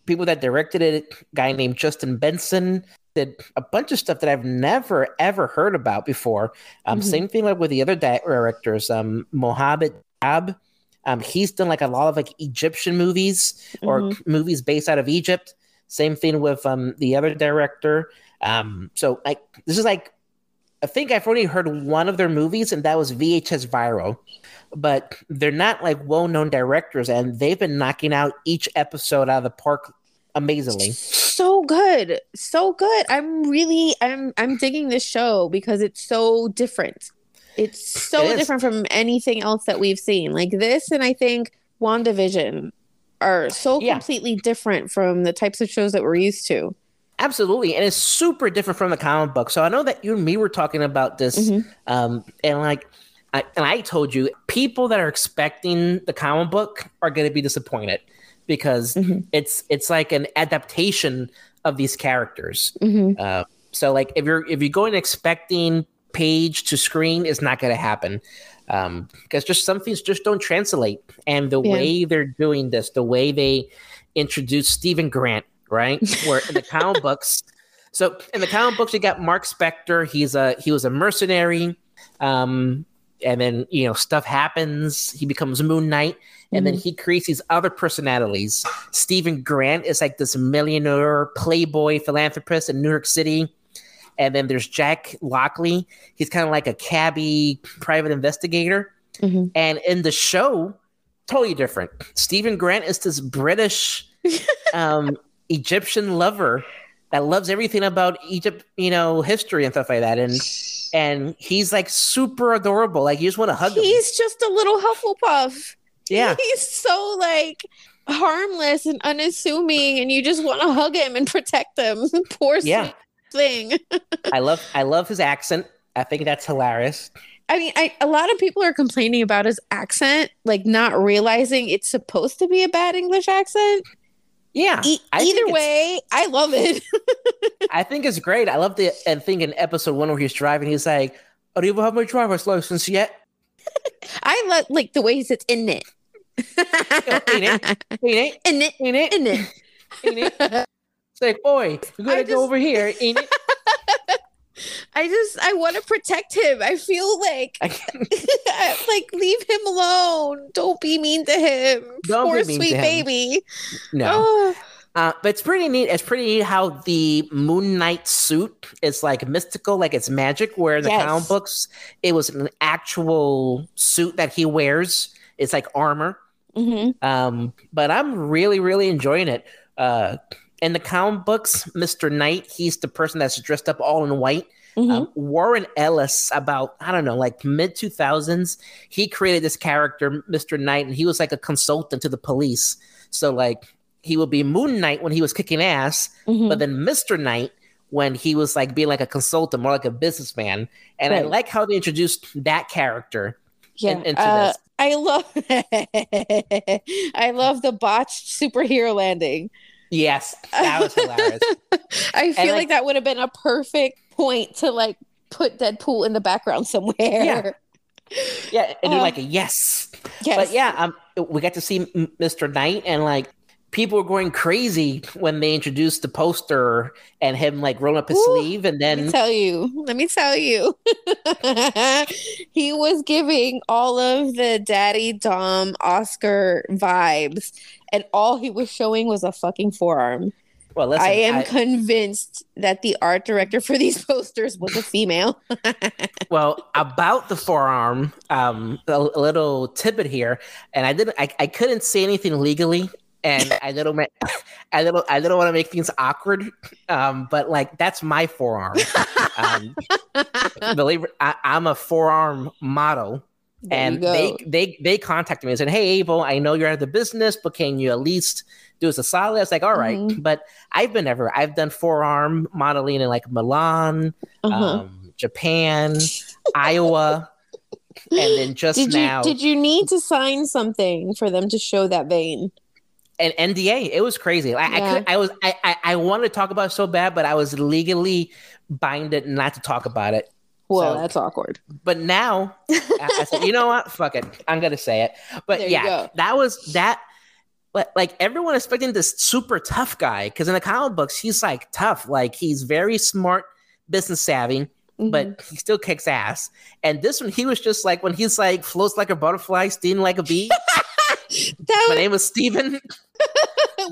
[SPEAKER 2] people that directed it, guy named Justin Benson, did a bunch of stuff that I've never ever heard about before. Um,
[SPEAKER 1] Mhm.
[SPEAKER 2] same thing like with the other directors. Um, Mohammed Diab. Um, he's done like a lot of like Egyptian movies or
[SPEAKER 1] Mhm.
[SPEAKER 2] movies based out of Egypt. Same thing with um the other director. Um, so like this is like I think I've only heard one of their movies, and that was VHS Viral. But they're not like well-known directors, and they've been knocking out each episode out of the park amazingly.
[SPEAKER 1] so good so good i'm really i'm i'm digging this show because it's so different it's so
[SPEAKER 2] It
[SPEAKER 1] different from anything else that we've seen like this and i think wandavision are so
[SPEAKER 2] Yeah.
[SPEAKER 1] completely different from the types of shows that we're used to
[SPEAKER 2] Absolutely, and it's super different from the comic book. So I know that you and me were talking about this,
[SPEAKER 1] Mhm.
[SPEAKER 2] um, and like, I, and I told you, people that are expecting the comic book are going to be disappointed because
[SPEAKER 1] Mhm.
[SPEAKER 2] it's it's like an adaptation of these characters.
[SPEAKER 1] hmm
[SPEAKER 2] Uh, so like, if you're if you're going expecting page to screen, it's not going to happen um, because just some things just don't translate. And the
[SPEAKER 1] Yeah.
[SPEAKER 2] way they're doing this, the way they introduce Steven Grant, right? Where in the comic books, so in the comic books, you got Mark Spector. He's a he was a mercenary, um, and then you know stuff happens. He becomes Moon Knight, and then he creates these other personalities. Steven Grant is like this millionaire playboy philanthropist in New York City. And then there's Jack Lockley. He's kind of like a cabbie private investigator.
[SPEAKER 1] Mhm.
[SPEAKER 2] And in the show, totally different. Steven Grant is this British um, Egyptian lover that loves everything about Egypt, you know, history and stuff like that. And and he's like super adorable. Like you just want to hug him.
[SPEAKER 1] He's just a little Hufflepuff.
[SPEAKER 2] Yeah.
[SPEAKER 1] He's so like harmless and unassuming, and you just want to hug him and protect him. Poor
[SPEAKER 2] Yeah.
[SPEAKER 1] thing.
[SPEAKER 2] I love I love his accent. I think that's hilarious.
[SPEAKER 1] I mean, I, a lot of people are complaining about his accent, like not realizing it's supposed to be a bad English accent.
[SPEAKER 2] Yeah.
[SPEAKER 1] E-
[SPEAKER 2] think
[SPEAKER 1] either way, I love it.
[SPEAKER 2] I think it's great. I love the and thing in episode one where he's driving, he's like, I don't even have my driver's license yet.
[SPEAKER 1] I love like the way he sits in it.
[SPEAKER 2] ain't it? Ain't it?
[SPEAKER 1] in it,
[SPEAKER 2] Ain't it?
[SPEAKER 1] in it.
[SPEAKER 2] Ain't it? It's like, boy, you gotta
[SPEAKER 1] I
[SPEAKER 2] go over here, ain't it?
[SPEAKER 1] I just I want to protect him. I feel like
[SPEAKER 2] I-
[SPEAKER 1] like leave him alone. Don't be mean to him.
[SPEAKER 2] Don't
[SPEAKER 1] Poor
[SPEAKER 2] be mean
[SPEAKER 1] sweet
[SPEAKER 2] to him.
[SPEAKER 1] baby.
[SPEAKER 2] no.
[SPEAKER 1] Oh,
[SPEAKER 2] Uh, but it's pretty neat. It's pretty neat how the Moon Knight suit is like mystical, like it's magic. Where in the
[SPEAKER 1] Yes.
[SPEAKER 2] comic books, it was an actual suit that he wears. It's like armor.
[SPEAKER 1] mhm.
[SPEAKER 2] Um, but I'm really, really enjoying it. Uh, in the comic books, Mr. Knight, he's the person that's dressed up all in white.
[SPEAKER 1] Mhm.
[SPEAKER 2] Um, Warren Ellis, about I don't know, like mid two thousands, he created this character, Mr. Knight, and he was like a consultant to the police. So like he would be Moon Knight when he was kicking ass,
[SPEAKER 1] Mhm.
[SPEAKER 2] but then Mr. Knight when he was like being like a consultant, more like a businessman. And I like how they introduced that character.
[SPEAKER 1] yeah.
[SPEAKER 2] in- into
[SPEAKER 1] uh,
[SPEAKER 2] this.
[SPEAKER 1] I love I love the botched superhero landing.
[SPEAKER 2] Yes, that was hilarious.
[SPEAKER 1] I feel
[SPEAKER 2] like-
[SPEAKER 1] like, that would have been a perfect point to like put Deadpool in the background somewhere.
[SPEAKER 2] Yeah. Yeah, and do
[SPEAKER 1] Uh,
[SPEAKER 2] like a yes.
[SPEAKER 1] Yes.
[SPEAKER 2] But yeah, um, we got to see Mr. Knight, and like people were going crazy when they introduced the poster and him like rolling up his
[SPEAKER 1] Ooh,
[SPEAKER 2] sleeve, and
[SPEAKER 1] Let me
[SPEAKER 2] then
[SPEAKER 1] tell you. Let me tell you. he was giving all of the Daddy Dom Oscar vibes, and all he was showing was a fucking forearm.
[SPEAKER 2] well, listen,
[SPEAKER 1] I am
[SPEAKER 2] I-
[SPEAKER 1] convinced that the art director for these posters was a female.
[SPEAKER 2] well about the forearm. Um, a, a little tidbit here, and I didn't, I, I couldn't say anything legally. And I little, ma- I little, I little want to make things awkward, um, but like that's my forearm. Um, believe I, I'm a forearm model,
[SPEAKER 1] There
[SPEAKER 2] and they they they contacted me and said, "Hey, Abel, I know you're out of the business, but can you at least do us a solid?" I was like, "All right,"
[SPEAKER 1] Mhm.
[SPEAKER 2] but I've been ever. I've done forearm modeling in like Milan,
[SPEAKER 1] Uh-huh.
[SPEAKER 2] um, Japan, Iowa, and then just
[SPEAKER 1] did you
[SPEAKER 2] now
[SPEAKER 1] did you need to sign something for them to show that vein?
[SPEAKER 2] An NDA. It was crazy. I, I could. I was. I, I. I wanted to talk about it so bad, but I was legally binded not to talk about it.
[SPEAKER 1] Well,
[SPEAKER 2] So-
[SPEAKER 1] that's awkward.
[SPEAKER 2] But now I, I said, you know what? Fuck it. I'm gonna say it. But
[SPEAKER 1] There
[SPEAKER 2] yeah, that was that. But like everyone expecting this super tough guy because in the comic books he's like tough, like he's very smart, business savvy,
[SPEAKER 1] Mhm.
[SPEAKER 2] but he still kicks ass. And this one, he was just like when he's like floats like a butterfly, stinging like a bee. My name was Steven.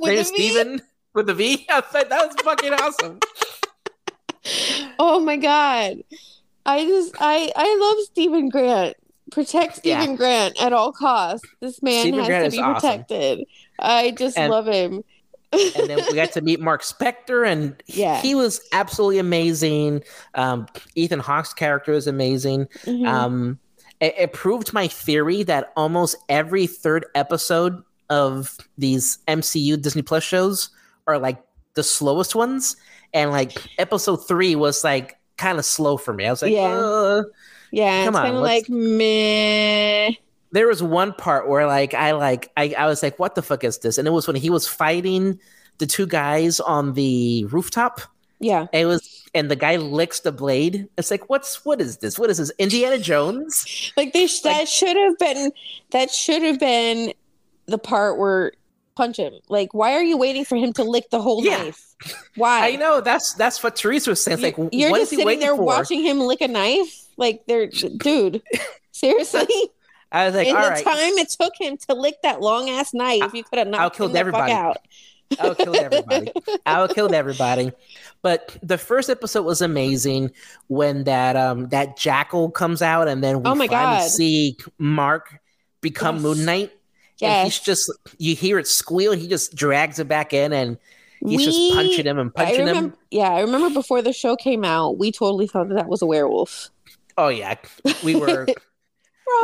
[SPEAKER 2] My name is? Steven with a V. I like, that was fucking awesome.
[SPEAKER 1] Oh my god. I just I I love Steven Grant. Protect
[SPEAKER 2] Yeah.
[SPEAKER 1] Steven Grant at all costs. This man
[SPEAKER 2] Steven
[SPEAKER 1] has
[SPEAKER 2] Grant
[SPEAKER 1] to
[SPEAKER 2] is
[SPEAKER 1] be
[SPEAKER 2] awesome.
[SPEAKER 1] protected. I just
[SPEAKER 2] And-
[SPEAKER 1] love him.
[SPEAKER 2] and then we got to meet Mark Spector, and
[SPEAKER 1] Yeah.
[SPEAKER 2] he was absolutely amazing. Um, Ethan Hawke's character is amazing.
[SPEAKER 1] Mhm.
[SPEAKER 2] Um, it, it proved my theory that almost every third episode of these MCU Disney Plus shows are like the slowest ones, and like episode three was like kind of slow for me. I was like,
[SPEAKER 1] Yeah.
[SPEAKER 2] "Uh."
[SPEAKER 1] Yeah,
[SPEAKER 2] Come
[SPEAKER 1] it's
[SPEAKER 2] on,
[SPEAKER 1] kind of like meh.
[SPEAKER 2] there was one part where like I like I, I was like, what the fuck is this? And it was when he was fighting the two guys on the rooftop.
[SPEAKER 1] Yeah,
[SPEAKER 2] It was and the guy licks the blade. It's like, what's what is this? What is this? Indiana Jones?
[SPEAKER 1] like they sh-
[SPEAKER 2] Like-
[SPEAKER 1] that should have been that should have been the part where punch him. Like, why are you waiting for him to lick the whole
[SPEAKER 2] Yeah.
[SPEAKER 1] knife? Why?
[SPEAKER 2] I know that's that's what Teresa was saying. It's like,
[SPEAKER 1] you're
[SPEAKER 2] what
[SPEAKER 1] just
[SPEAKER 2] is he
[SPEAKER 1] sitting
[SPEAKER 2] waiting
[SPEAKER 1] there
[SPEAKER 2] for?
[SPEAKER 1] watching him lick a knife. Like, they're dude. Seriously,
[SPEAKER 2] I was like,
[SPEAKER 1] in the
[SPEAKER 2] right,
[SPEAKER 1] time it took him to lick that long ass knife, you could have knocked
[SPEAKER 2] killed
[SPEAKER 1] him the
[SPEAKER 2] everybody.
[SPEAKER 1] fuck out.
[SPEAKER 2] I would kill everybody. I would kill everybody. But the first episode was amazing when that um that jackal comes out and then we
[SPEAKER 1] Oh my
[SPEAKER 2] finally
[SPEAKER 1] God.
[SPEAKER 2] see Mark become
[SPEAKER 1] Yes.
[SPEAKER 2] Moon Knight. And
[SPEAKER 1] Yes,
[SPEAKER 2] he's just you hear it squeal, he just drags it back in and he's
[SPEAKER 1] We-
[SPEAKER 2] just punching him and punching
[SPEAKER 1] remember.
[SPEAKER 2] him.
[SPEAKER 1] Yeah, I remember before the show came out, we totally thought that that was a werewolf.
[SPEAKER 2] Oh yeah. We were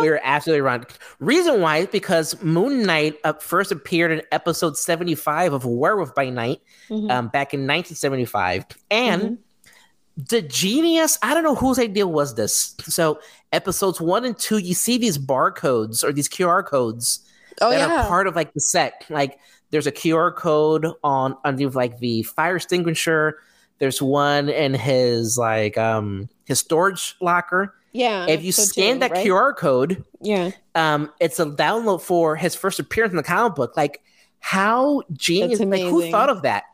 [SPEAKER 2] we were absolutely wrong. Reason why is because Moon Knight up first appeared in episode 75 of Werewolf by Night
[SPEAKER 1] Mhm.
[SPEAKER 2] um, back in 1975. And
[SPEAKER 1] Mhm.
[SPEAKER 2] the genius, I don't know whose idea was this. So, episodes one and two, you see these barcodes or these QR codes
[SPEAKER 1] oh
[SPEAKER 2] that
[SPEAKER 1] yeah,
[SPEAKER 2] are part of like the set. Like, there's a QR code on underneath like the fire extinguisher. There's one in his like um his storage locker.
[SPEAKER 1] Yeah.
[SPEAKER 2] if you
[SPEAKER 1] so
[SPEAKER 2] scan
[SPEAKER 1] too,
[SPEAKER 2] that
[SPEAKER 1] right?
[SPEAKER 2] QR code,
[SPEAKER 1] yeah,
[SPEAKER 2] um, it's a download for his first appearance in the comic book. Like, how genius! Like, who thought of that?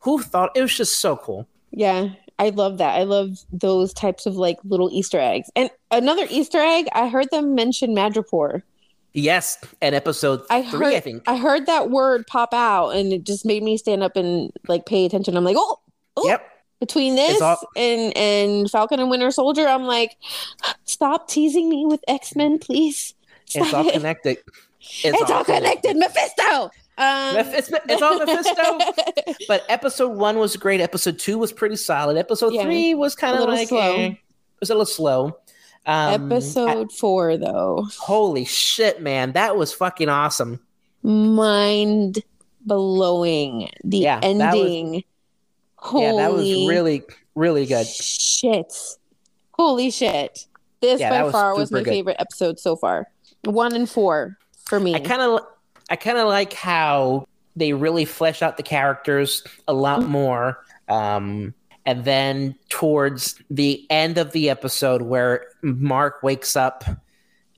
[SPEAKER 2] Who thought it was just so cool?
[SPEAKER 1] yeah. I love that. I love those types of like little Easter eggs. And another Easter egg, I heard them mention Madripoor.
[SPEAKER 2] Yes, in episode
[SPEAKER 1] I
[SPEAKER 2] three,
[SPEAKER 1] heard
[SPEAKER 2] I think.
[SPEAKER 1] I heard that word pop out, and it just made me stand up and like pay attention. I'm like, oh, oh.
[SPEAKER 2] Yep.
[SPEAKER 1] Between this
[SPEAKER 2] all-
[SPEAKER 1] and and Falcon and Winter Soldier, I'm like, stop teasing me with X Men, please.
[SPEAKER 2] It's all
[SPEAKER 1] it.
[SPEAKER 2] connected.
[SPEAKER 1] It's, all connected. Mephisto. Um,
[SPEAKER 2] It's, it's all Mephisto. But episode one was great. Episode two was pretty solid. Episode
[SPEAKER 1] Yeah.
[SPEAKER 2] three was kind of like
[SPEAKER 1] slow.
[SPEAKER 2] eh, it was a little slow. Um,
[SPEAKER 1] Episode four, though,
[SPEAKER 2] holy shit, man, that was fucking awesome.
[SPEAKER 1] mind blowing. The
[SPEAKER 2] Yeah,
[SPEAKER 1] ending. Holy
[SPEAKER 2] Yeah, that was really really good.
[SPEAKER 1] shit. Holy shit. This
[SPEAKER 2] Yeah,
[SPEAKER 1] by
[SPEAKER 2] was
[SPEAKER 1] far was my
[SPEAKER 2] good.
[SPEAKER 1] favorite episode so far. One and four for me.
[SPEAKER 2] I kind of I kind of like how they really flesh out the characters a lot
[SPEAKER 1] Mm-hmm.
[SPEAKER 2] more. Um, and then towards the end of the episode, where Mark wakes up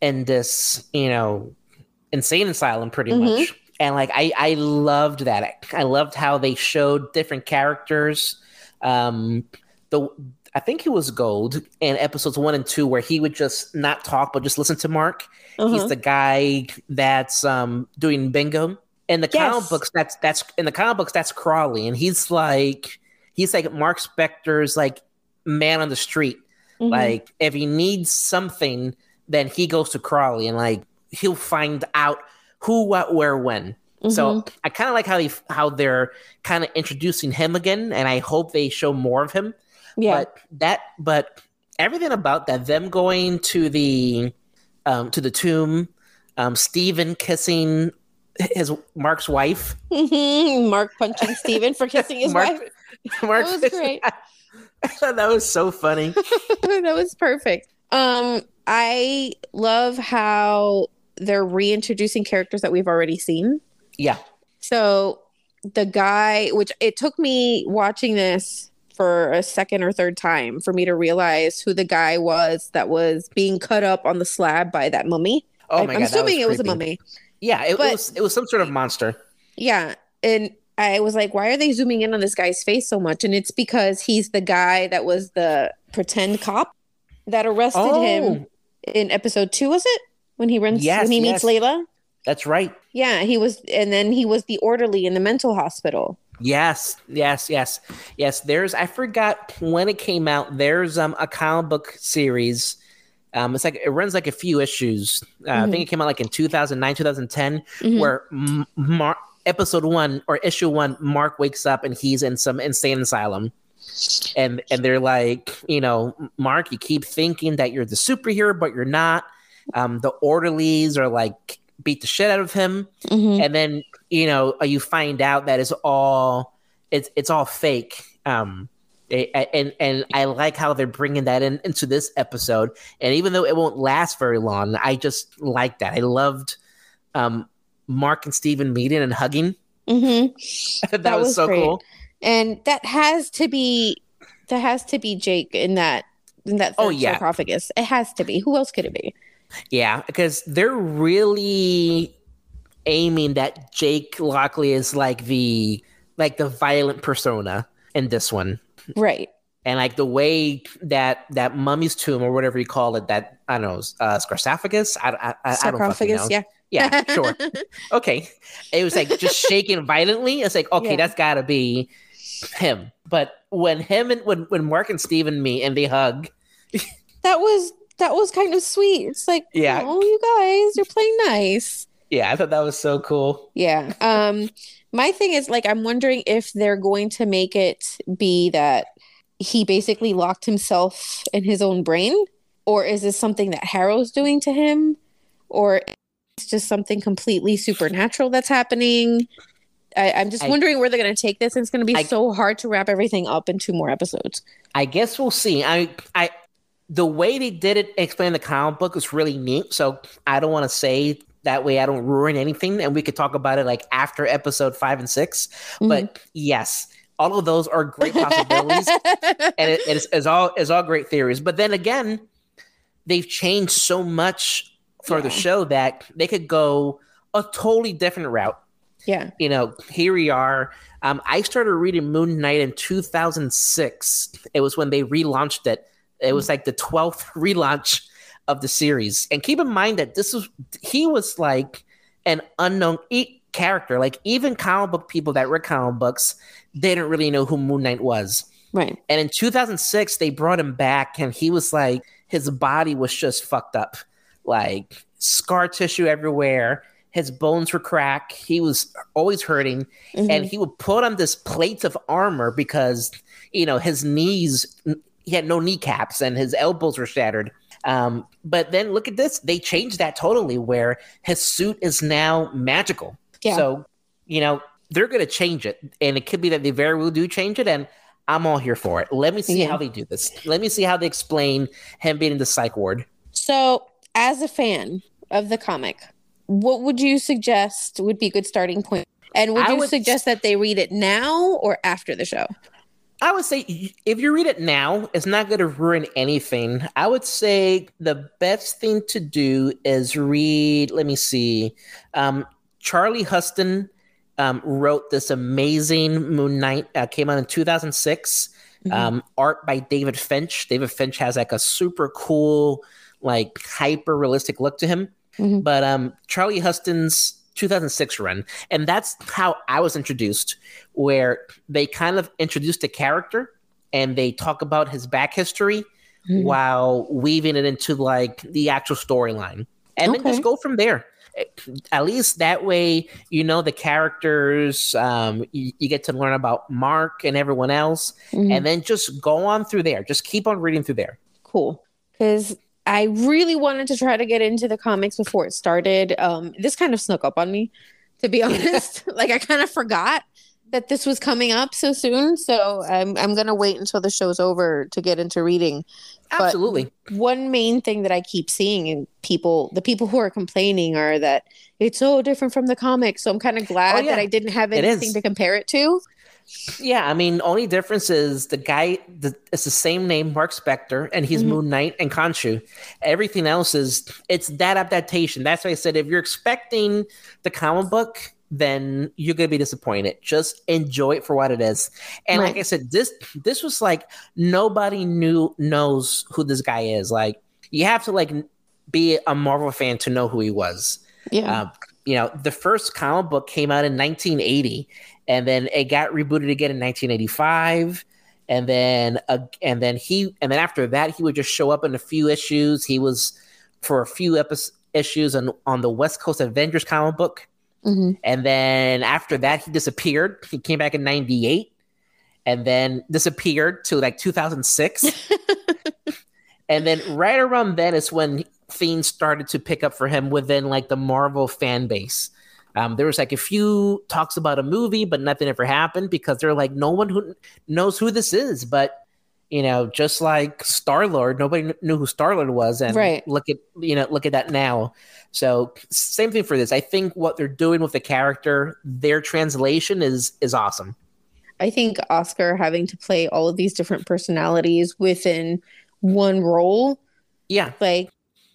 [SPEAKER 2] in this, you know, insane asylum, pretty
[SPEAKER 1] Mhm.
[SPEAKER 2] much, and like I I loved that. I loved how they showed different characters. Um, the I think it was Gold in episodes one and two, where he would just not talk but just listen to Mark. He's
[SPEAKER 1] Uh-huh.
[SPEAKER 2] the guy that's um doing bingo. In the comic books, that's that's in the comic books, that's Crawley, and he's like he's like Mark Spector's like man on the street.
[SPEAKER 1] Mhm.
[SPEAKER 2] Like if he needs something, then he goes to Crawley and like he'll find out who, what, where, when. So
[SPEAKER 1] Mhm.
[SPEAKER 2] I kind of like how they how they're kind of introducing him again, and I hope they show more of him.
[SPEAKER 1] yeah.
[SPEAKER 2] But that, but everything about that, them going to the um, to the tomb, um, Steven kissing his Mark's wife.
[SPEAKER 1] Mark punching Steven for kissing his
[SPEAKER 2] Mark-
[SPEAKER 1] wife.
[SPEAKER 2] Mark
[SPEAKER 1] was great.
[SPEAKER 2] That was so funny.
[SPEAKER 1] that was perfect. Um, I love how they're reintroducing characters that we've already seen.
[SPEAKER 2] Yeah,
[SPEAKER 1] So the guy, which it took me watching this for a second or third time for me to realize who the guy was that was being cut up on the slab by that mummy.
[SPEAKER 2] Oh
[SPEAKER 1] I-
[SPEAKER 2] my
[SPEAKER 1] I'm
[SPEAKER 2] god, that
[SPEAKER 1] assuming it was a mummy.
[SPEAKER 2] Yeah, it, it was it was some sort of monster.
[SPEAKER 1] Yeah. And I was like, why are they zooming in on this guy's face so much? And it's because he's the guy that was the pretend cop that arrested
[SPEAKER 2] Oh.
[SPEAKER 1] him in episode two, was it? When he runs
[SPEAKER 2] Yes,
[SPEAKER 1] when he meets
[SPEAKER 2] yes.
[SPEAKER 1] Layla?
[SPEAKER 2] That's right.
[SPEAKER 1] Yeah, he was and then he was the orderly in the mental hospital.
[SPEAKER 2] Yes, yes, yes, yes. There's I forgot when it came out. There's um a comic book series. Um, it's like it runs like a few issues. Uh, I
[SPEAKER 1] Mhm.
[SPEAKER 2] think it came out like in 2009, 2010,
[SPEAKER 1] Mhm.
[SPEAKER 2] where M- Mark episode one or issue one, Mark wakes up and he's in some insane asylum, and and they're like, you know, Mark, you keep thinking that you're the superhero, but you're not. Um, the orderlies are like beat the shit out of him
[SPEAKER 1] Mhm.
[SPEAKER 2] and then you know uh, you find out that it's all it's it's all fake um and and I like how they're bringing that in into this episode. And even though it won't last very long, I just like that. I loved um, Mark and Steven meeting and hugging.
[SPEAKER 1] Mm-hmm.
[SPEAKER 2] that, that, was, was so great. cool.
[SPEAKER 1] And that has to be that has to be Jake in that in that oh yeah sarcophagus. It has to be. Who else could it be?
[SPEAKER 2] Yeah, because they're really aiming that Jake Lockley is like the like the violent persona in this one.
[SPEAKER 1] Right.
[SPEAKER 2] And like the way that that mummy's tomb or whatever you call it, that I don't know, uh, sarcophagus. I, I, I, I don't know.
[SPEAKER 1] Yeah.
[SPEAKER 2] Yeah, sure. okay. It was like just shaking violently. It's like, okay, yeah. that's gotta be him. But when him and when when Mark and Steven meet and they hug.
[SPEAKER 1] that was that was kind of sweet. It's like, yeah, oh, you guys, you're playing nice.
[SPEAKER 2] Yeah, I thought that was so cool.
[SPEAKER 1] Yeah. Um, my thing is like, I'm wondering if they're going to make it be that he basically locked himself in his own brain, or is this something that Harrow's doing to him, or it's just something completely supernatural that's happening. I, am just I, wondering where they're going to take this. And it's going to be I, so hard to wrap everything up in two more episodes.
[SPEAKER 2] I guess we'll see. I, I, the way they did it, explain the comic book was really neat. So I don't want to say that way I don't ruin anything, and we could talk about it like after episode five and 6 mm-hmm. But yes, all of those are great possibilities, and it, it's, it's all it's all great theories. But then again, they've changed so much for yeah. the show that they could go a totally different route.
[SPEAKER 1] Yeah.
[SPEAKER 2] You know, here we are. Um, I started reading Moon Knight in 2006. It was when they relaunched it. It was like the 12th relaunch of the series. And keep in mind that this was, he was like an unknown e- character. Like even comic book people that read comic books, they didn't really know who Moon Knight was.
[SPEAKER 1] Right.
[SPEAKER 2] And in 2006, they brought him back and he was like, his body was just fucked up like scar tissue everywhere. His bones were cracked. He was always hurting. Mm-hmm. And he would put on this plate of armor because, you know, his knees, he had no kneecaps and his elbows were shattered. Um, but then look at this. They changed that totally where his suit is now magical. Yeah. So, you know, they're going to change it. And it could be that they very well do change it. And I'm all here for it. Let me see yeah. how they do this. Let me see how they explain him being in the psych ward.
[SPEAKER 1] So as a fan of the comic, what would you suggest would be a good starting point? And would I you would, suggest that they read it now or after the show?
[SPEAKER 2] I would say if you read it now, it's not going to ruin anything. I would say the best thing to do is read, let me see, um, Charlie Huston um, wrote this amazing Moon Knight, uh, came out in 2006. Mm-hmm. Um, art by David Finch. David Finch has like a super cool like hyper realistic look to him. Mm-hmm. But um, Charlie Huston's 2006 run, and that's how I was introduced, where they kind of introduced a character and they talk about his back history mm-hmm. while weaving it into like the actual storyline, and okay. then just go from there. At least that way, you know the characters. Um, you, you, get to learn about Mark and everyone else, mm-hmm. and then just go on through there. Just keep on reading through there.
[SPEAKER 1] Cool, because I really wanted to try to get into the comics before it started. Um, this kind of snuck up on me, to be honest. like I kind of forgot that this was coming up so soon. So I'm I'm gonna wait until the show's over to get into reading.
[SPEAKER 2] Absolutely.
[SPEAKER 1] But one main thing that I keep seeing in people, the people who are complaining, are that it's so different from the comics. So I'm kind of glad oh, yeah. that I didn't have anything to compare it to.
[SPEAKER 2] Yeah, I mean, only difference is the guy. The, it's the same name, Mark Spector, and he's mm-hmm. Moon Knight and Khonshu. Everything else is it's that adaptation. That's why I said if you're expecting the comic book, then you're gonna be disappointed. Just enjoy it for what it is. And right. like I said, this this was like nobody knew knows who this guy is. Like you have to like be a Marvel fan to know who he was.
[SPEAKER 1] Yeah.
[SPEAKER 2] Uh, you know, the first comic book came out in 1980 and then it got rebooted again in 1985 and then uh, and then he and then after that he would just show up in a few issues. He was for a few episodes issues on, on the west coast avengers comic book. Mm-hmm. and then after that he disappeared. He came back in 98 and then disappeared to like 2006 and then right around then is when things started to pick up for him within like the marvel fan base um, there was like a few talks about a movie, but nothing ever happened because they're like, no one who knows who this is. But You know, just like Star Lord, nobody kn- knew who Star Lord was, and
[SPEAKER 1] Right.
[SPEAKER 2] look at you know look at that now. So same thing for this. I think what they're doing with the character, their translation is is awesome.
[SPEAKER 1] I think Oscar having to play all of these different personalities within one role,
[SPEAKER 2] Yeah,
[SPEAKER 1] like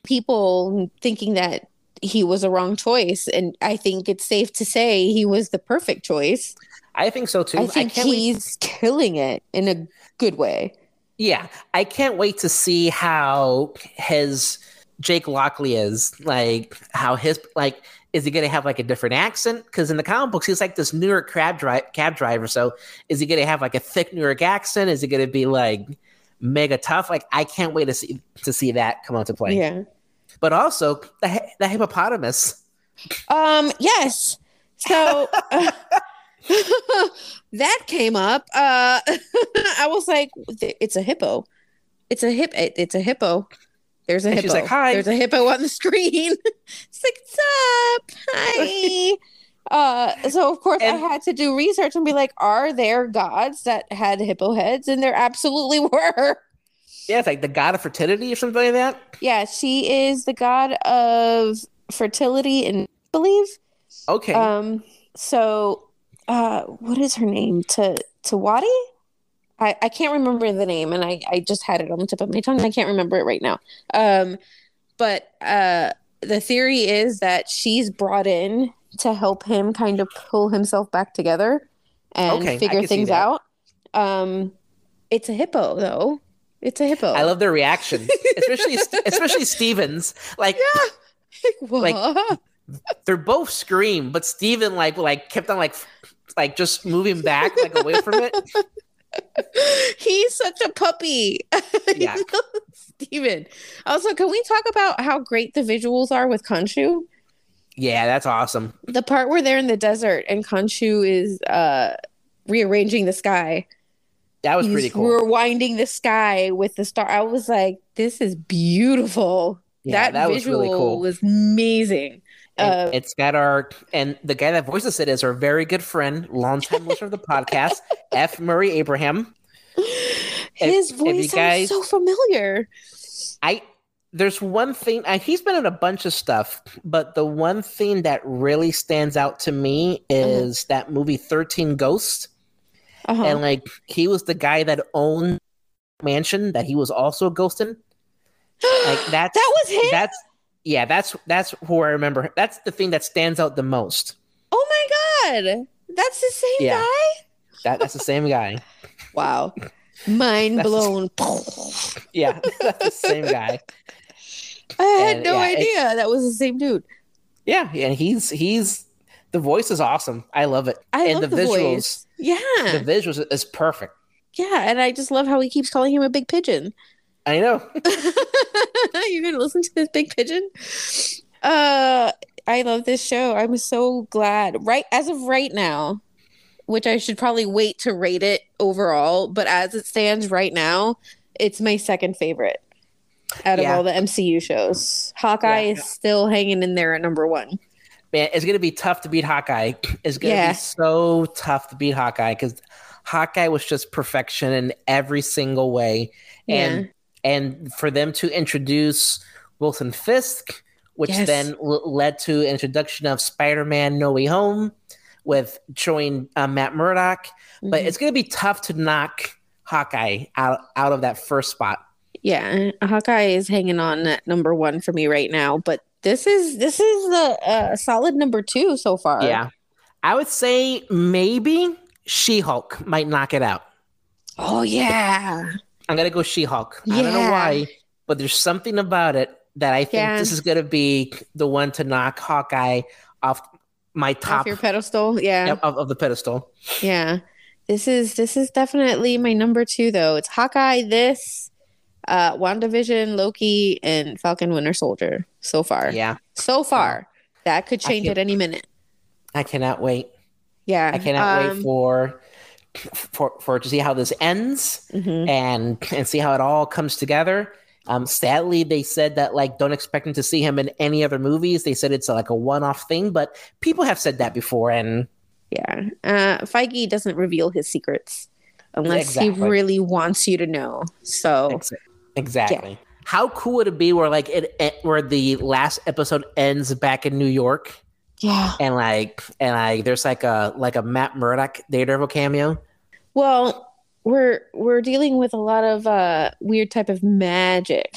[SPEAKER 1] people thinking that he was a wrong choice. And I think it's safe to say he was the perfect choice.
[SPEAKER 2] I think so too.
[SPEAKER 1] I think
[SPEAKER 2] wait-
[SPEAKER 1] he's killing it in a good way.
[SPEAKER 2] Yeah, I can't wait to see how his Jake Lockley is like. How his like is he gonna have like a different accent? Because in the comic books, he's like this New York cab drive cab driver. So is he gonna have like a thick New York accent? Is he gonna be like mega tough? Like I can't wait to see to see that come into play.
[SPEAKER 1] Yeah.
[SPEAKER 2] But also the the hippopotamus.
[SPEAKER 1] Um, yes. So uh, that came up. Uh, I was like, it's a hippo. It's a hip. it- It's a hippo. There's a
[SPEAKER 2] And
[SPEAKER 1] hippo.
[SPEAKER 2] she's like, "Hi."
[SPEAKER 1] There's a hippo on the screen. it's like, what's up? Hi. uh, so of course I had to do research and be like, are there gods that had hippo heads? And there absolutely were.
[SPEAKER 2] Yeah, it's like the god of fertility or something like that.
[SPEAKER 1] Yeah, she is the god of fertility and I believe.
[SPEAKER 2] Okay.
[SPEAKER 1] Um, so uh what is her name? To to Tawadi? I, I can't remember the name and I, I just had it on the tip of my tongue. I can't remember it right now. Um, but uh the theory is that she's brought in to help him kind of pull himself back together and
[SPEAKER 2] Okay,
[SPEAKER 1] figure things out. Um it's a hippo though. It's a hippo.
[SPEAKER 2] I love their reaction, especially especially Stevens. Like
[SPEAKER 1] what?
[SPEAKER 2] like- they're both scream, but Steven like like kept on like like just moving back like away from it.
[SPEAKER 1] He's such a puppy.
[SPEAKER 2] Yeah.
[SPEAKER 1] Steven. Also, can we talk about how great the visuals are with Khonshu?
[SPEAKER 2] Yeah, that's awesome.
[SPEAKER 1] The part where they're in the desert and Khonshu is uh rearranging the sky.
[SPEAKER 2] That was
[SPEAKER 1] He's
[SPEAKER 2] pretty cool.
[SPEAKER 1] rewinding the sky with the star. I was like, this is beautiful.
[SPEAKER 2] Yeah,
[SPEAKER 1] that,
[SPEAKER 2] that was
[SPEAKER 1] visual
[SPEAKER 2] really cool.
[SPEAKER 1] was amazing. Uh,
[SPEAKER 2] it's got our and the guy that voices it is our very good friend, longtime listener of the podcast, F. Murray Abraham.
[SPEAKER 1] His
[SPEAKER 2] if
[SPEAKER 1] voice
[SPEAKER 2] you
[SPEAKER 1] sounds so familiar.
[SPEAKER 2] I there's one thing uh, he's been in a bunch of stuff, but the one thing that really stands out to me is that movie Thirteen Ghosts.
[SPEAKER 1] Uh-huh.
[SPEAKER 2] and like he was the guy that owned mansion that he was also ghosting like that's
[SPEAKER 1] that was him.
[SPEAKER 2] that's yeah that's that's who i remember that's the thing that stands out the most
[SPEAKER 1] Oh my god, that's the same
[SPEAKER 2] Yeah.
[SPEAKER 1] guy.
[SPEAKER 2] that that's the same guy
[SPEAKER 1] Wow, mind blown.
[SPEAKER 2] yeah that's the same guy
[SPEAKER 1] I had
[SPEAKER 2] And,
[SPEAKER 1] no
[SPEAKER 2] yeah,
[SPEAKER 1] idea that was the same dude.
[SPEAKER 2] yeah and he's he's the voice is awesome i love it
[SPEAKER 1] I
[SPEAKER 2] and
[SPEAKER 1] love
[SPEAKER 2] the,
[SPEAKER 1] the,
[SPEAKER 2] visuals
[SPEAKER 1] voice. Yeah,
[SPEAKER 2] the visuals is perfect
[SPEAKER 1] yeah, and I just love how he keeps calling him a big pigeon.
[SPEAKER 2] i know
[SPEAKER 1] You're gonna listen to this big pigeon. Uh, I love this show. I'm so glad. Right as of right now, which I should probably wait to rate it overall, but as it stands right now, it's my second favorite out of
[SPEAKER 2] Yeah.
[SPEAKER 1] all the MCU shows. Hawkeye
[SPEAKER 2] Yeah.
[SPEAKER 1] is still hanging in there at number one.
[SPEAKER 2] Man it's gonna be tough to beat hawkeye it's gonna
[SPEAKER 1] Yeah.
[SPEAKER 2] be so tough to beat hawkeye because hawkeye was just perfection in every single way and and for them to introduce Wilson Fisk, which
[SPEAKER 1] Yes.
[SPEAKER 2] then l- led to introduction of Spider-Man: No Way Home, with showing uh, Matt Murdock. But
[SPEAKER 1] Mhm.
[SPEAKER 2] it's going to be tough to knock Hawkeye out out of that first spot.
[SPEAKER 1] yeah, Hawkeye is hanging on at number one for me right now. But this is this is the uh, solid number two so far.
[SPEAKER 2] yeah, I would say maybe She-Hulk might knock it out.
[SPEAKER 1] Oh yeah.
[SPEAKER 2] I'm gonna go She-Hulk. I don't know why, but there's something about it that I think
[SPEAKER 1] Yeah.
[SPEAKER 2] this is gonna be the one to knock Hawkeye off my top
[SPEAKER 1] Off your pedestal. Yeah.
[SPEAKER 2] Of, of the pedestal.
[SPEAKER 1] Yeah. This is this is definitely my number two though. It's Hawkeye, this, uh WandaVision, Loki, and Falcon Winter Soldier so far.
[SPEAKER 2] Yeah,
[SPEAKER 1] So far. That could change at any minute.
[SPEAKER 2] I cannot wait.
[SPEAKER 1] Yeah.
[SPEAKER 2] I cannot
[SPEAKER 1] Um,
[SPEAKER 2] wait for for for to see how this ends
[SPEAKER 1] mhm.
[SPEAKER 2] and and see how it all comes together. Um, sadly, they said that like don't expect him to see him in any other movies. They said it's like a one-off thing, but people have said that before, and
[SPEAKER 1] Yeah. Uh Feige doesn't reveal his secrets unless he really wants you to know. So
[SPEAKER 2] Ex- Exactly. How cool would it be where like it, it where the last episode ends back in New York
[SPEAKER 1] yeah.
[SPEAKER 2] and like and like there's like a like a Matt Murdock Daredevil cameo.
[SPEAKER 1] Well, we're we're dealing with a lot of uh weird type of magic.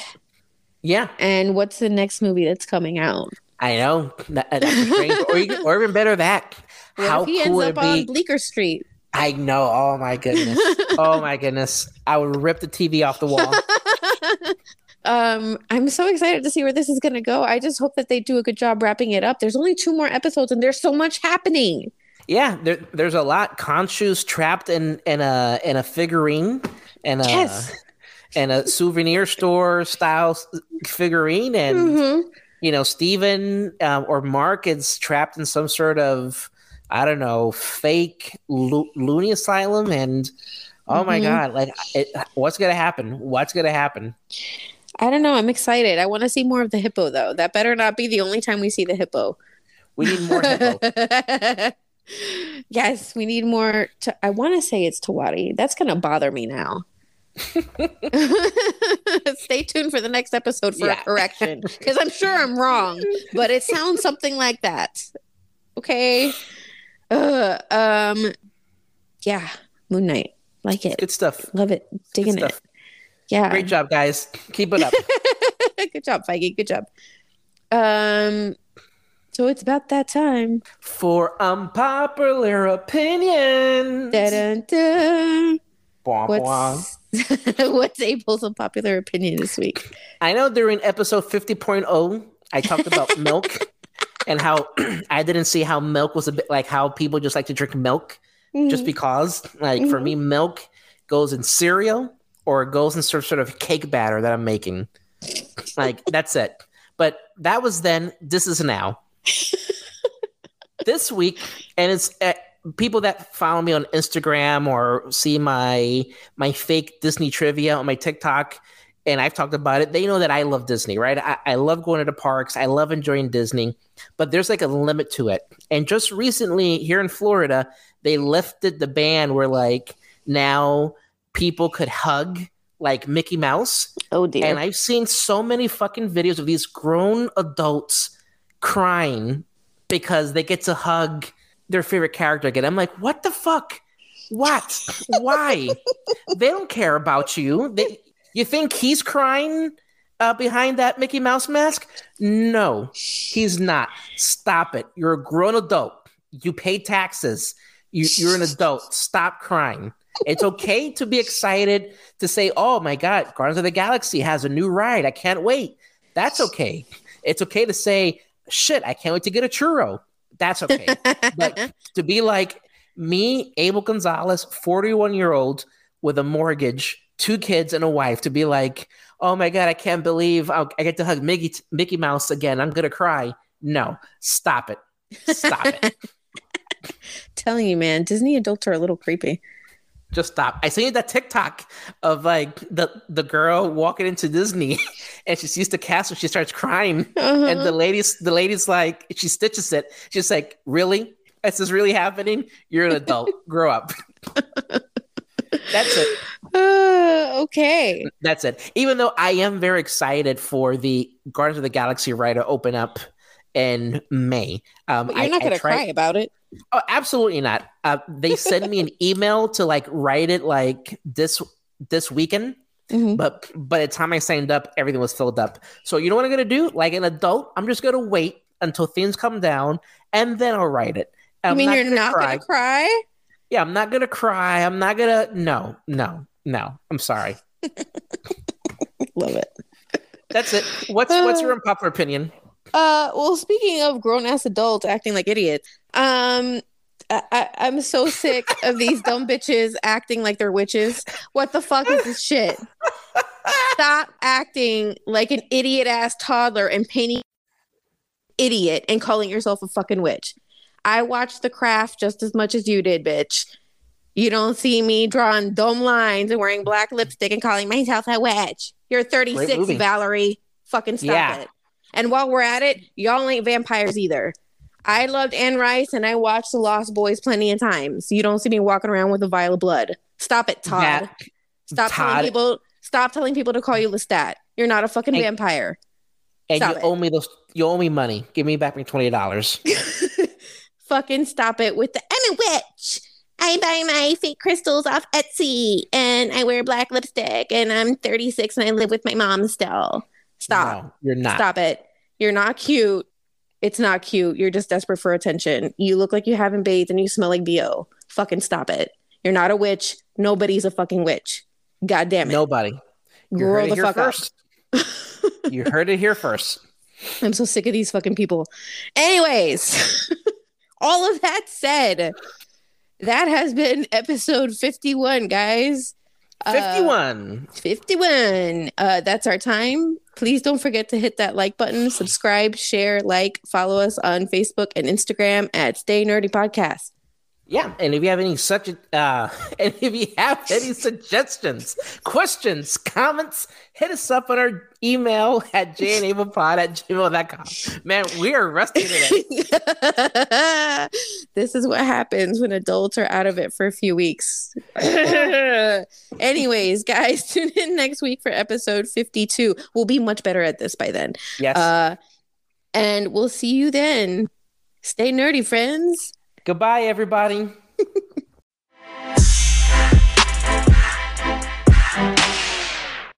[SPEAKER 2] Yeah,
[SPEAKER 1] And what's the next movie that's coming out?
[SPEAKER 2] I know. That- that's or, you, or even better that.
[SPEAKER 1] What
[SPEAKER 2] How
[SPEAKER 1] if he
[SPEAKER 2] cool
[SPEAKER 1] ends
[SPEAKER 2] would
[SPEAKER 1] up on? Bleecker Street?
[SPEAKER 2] I know. Oh my goodness. oh my goodness. I would rip the TV off the wall.
[SPEAKER 1] um, I'm so excited to see where this is going to go. I just hope that they do a good job wrapping it up. There's only two more episodes, and there's so much happening.
[SPEAKER 2] Yeah, there, there's a lot. Khonshu's trapped in in a in a figurine and a
[SPEAKER 1] Yes.
[SPEAKER 2] and a souvenir store style figurine, and
[SPEAKER 1] Mhm.
[SPEAKER 2] you know Steven um, or Mark is trapped in some sort of I don't know fake lo- loony asylum, and oh my
[SPEAKER 1] Mhm.
[SPEAKER 2] god, like it, what's gonna happen? What's gonna happen?
[SPEAKER 1] I don't know. I'm excited. I want to see more of the hippo, though. That better not be the only time we see the hippo.
[SPEAKER 2] We need more hippo.
[SPEAKER 1] yes, we need more. To, I want to say it's Tawadi. That's going to bother me now. Stay tuned for the next episode for
[SPEAKER 2] Yeah.
[SPEAKER 1] a correction because I'm sure I'm wrong, but it sounds something like that. Okay. Uh, um, yeah, Moon Knight. Like it.
[SPEAKER 2] Good stuff.
[SPEAKER 1] Love it. Digging it. Yeah.
[SPEAKER 2] Great job, guys. Keep it up.
[SPEAKER 1] Good job, Feige. Good job. Um, so it's about that time.
[SPEAKER 2] For unpopular opinions.
[SPEAKER 1] Da-dun-dun.
[SPEAKER 2] Bwah, bwah.
[SPEAKER 1] What's what's April's unpopular opinion this week?
[SPEAKER 2] I know during episode 50.0, I talked about milk and how I didn't see how milk was a bit like how people just like to drink milk just because. Like for me, milk goes in cereal or it goes in sort sort of cake batter that I'm making. Like that's it. But that was then. This is now. this week, and it's uh, people that follow me on Instagram or see my my fake Disney trivia on my TikTok, and I've talked about it. They know that I love Disney, right? I, I love going to the parks. I love enjoying Disney, but there's like a limit to it. And just recently, here in Florida, they lifted the ban where like now people could hug like Mickey Mouse.
[SPEAKER 1] Oh dear.
[SPEAKER 2] And I've seen so many fucking videos of these grown adults crying because they get to hug their favorite character again. I'm like, what the fuck? What? Why? they don't care about you. They, you think he's crying uh, behind that Mickey Mouse mask? No, he's not. Stop it. You're a grown adult. You pay taxes. You, you're an adult. Stop crying. It's okay to be excited to say, "Oh my God, Guardians of the Galaxy has a new ride. I can't wait." That's okay. It's okay to say, "Shit, I can't wait to get a churro." That's okay. but to be like me, Abel Gonzalez, forty-one year old with a mortgage, two kids, and a wife, to be like, "Oh my God, I can't believe I'll, I get to hug Mickey Mickey Mouse again. I'm gonna cry." No, stop it. Stop it.
[SPEAKER 1] Telling you, man, Disney adults are a little creepy.
[SPEAKER 2] Just stop. I seen that TikTok of like the the girl walking into Disney and she sees the castle, she starts crying.
[SPEAKER 1] Uh-huh.
[SPEAKER 2] And the lady's the lady's like she stitches it. She's like, Really? This Is this really happening? You're an adult. Grow up. That's it.
[SPEAKER 1] Uh, okay.
[SPEAKER 2] That's it. Even though I am very excited for the Guardians of the Galaxy ride to open up in May. Um,
[SPEAKER 1] But you're
[SPEAKER 2] I-
[SPEAKER 1] not going to cry about it.
[SPEAKER 2] Oh, absolutely not. Uh, they send me an email to like write it like this this weekend,
[SPEAKER 1] Mhm.
[SPEAKER 2] but by the time I signed up, everything was filled up. So you know what I'm gonna do? Like an adult, I'm just gonna wait until things come down, and then I'll write it.
[SPEAKER 1] I mean, you're
[SPEAKER 2] gonna
[SPEAKER 1] not
[SPEAKER 2] cry.
[SPEAKER 1] going to cry?
[SPEAKER 2] Yeah, I'm not gonna cry. I'm not gonna. No, no, no. I'm sorry.
[SPEAKER 1] Love it.
[SPEAKER 2] That's it. What's what's your unpopular opinion?
[SPEAKER 1] Uh, well, speaking of grown ass adults acting like idiots, um, I, I, I'm so sick of these dumb bitches acting like they're witches. What the fuck is this shit? Stop acting like an idiot ass toddler and painting idiot and calling yourself a fucking witch. I watched The Craft just as much as you did, bitch. You don't see me drawing dumb lines and wearing black lipstick and calling myself a witch. You're 36. Valerie. Fucking stop
[SPEAKER 2] Yeah.
[SPEAKER 1] it. And while we're at it, y'all ain't vampires either. I loved Anne Rice and I watched The Lost Boys plenty of times. You don't see me walking around with a vial of blood. Stop it, Todd.
[SPEAKER 2] That-
[SPEAKER 1] stop telling people. Stop telling people to call you Lestat. You're not a fucking
[SPEAKER 2] Hey.
[SPEAKER 1] vampire.
[SPEAKER 2] and
[SPEAKER 1] Stop
[SPEAKER 2] you
[SPEAKER 1] it.
[SPEAKER 2] owe me those. You owe me money. Give me back my twenty dollars.
[SPEAKER 1] fucking stop it with the I'm a witch. I buy my fake crystals off Etsy and I wear black lipstick and I'm 36 and I live with my mom still. Stop.
[SPEAKER 2] No, you're not.
[SPEAKER 1] Stop it. You're not cute. It's not cute. You're just desperate for attention. You look like you haven't bathed and you smell like BO. Fucking stop it. You're not a witch. Nobody's a fucking witch. God damn it.
[SPEAKER 2] Nobody. You
[SPEAKER 1] Grow
[SPEAKER 2] heard
[SPEAKER 1] the
[SPEAKER 2] it here
[SPEAKER 1] fuck up.
[SPEAKER 2] first. you heard it here first.
[SPEAKER 1] I'm so sick of these fucking people. Anyways, all of that said, that has been episode 51, guys. Uh,
[SPEAKER 2] Fifty-one.
[SPEAKER 1] 51. Uh, that's our time. Please don't forget to hit that like button, subscribe, share, like, follow us on Facebook and Instagram at Stay Nerdy Podcast.
[SPEAKER 2] Yeah, and if you have any such, uh, and if you have any suggestions, questions, comments, hit us up on our email at janablepod at gmail.com. Man, we are rusty today.
[SPEAKER 1] this is what happens when adults are out of it for a few weeks. Anyways, guys, tune in next week for episode 52. We'll be much better at this by then.
[SPEAKER 2] Yes.
[SPEAKER 1] Uh, and we'll see you then. Stay nerdy, friends.
[SPEAKER 2] Goodbye, everybody.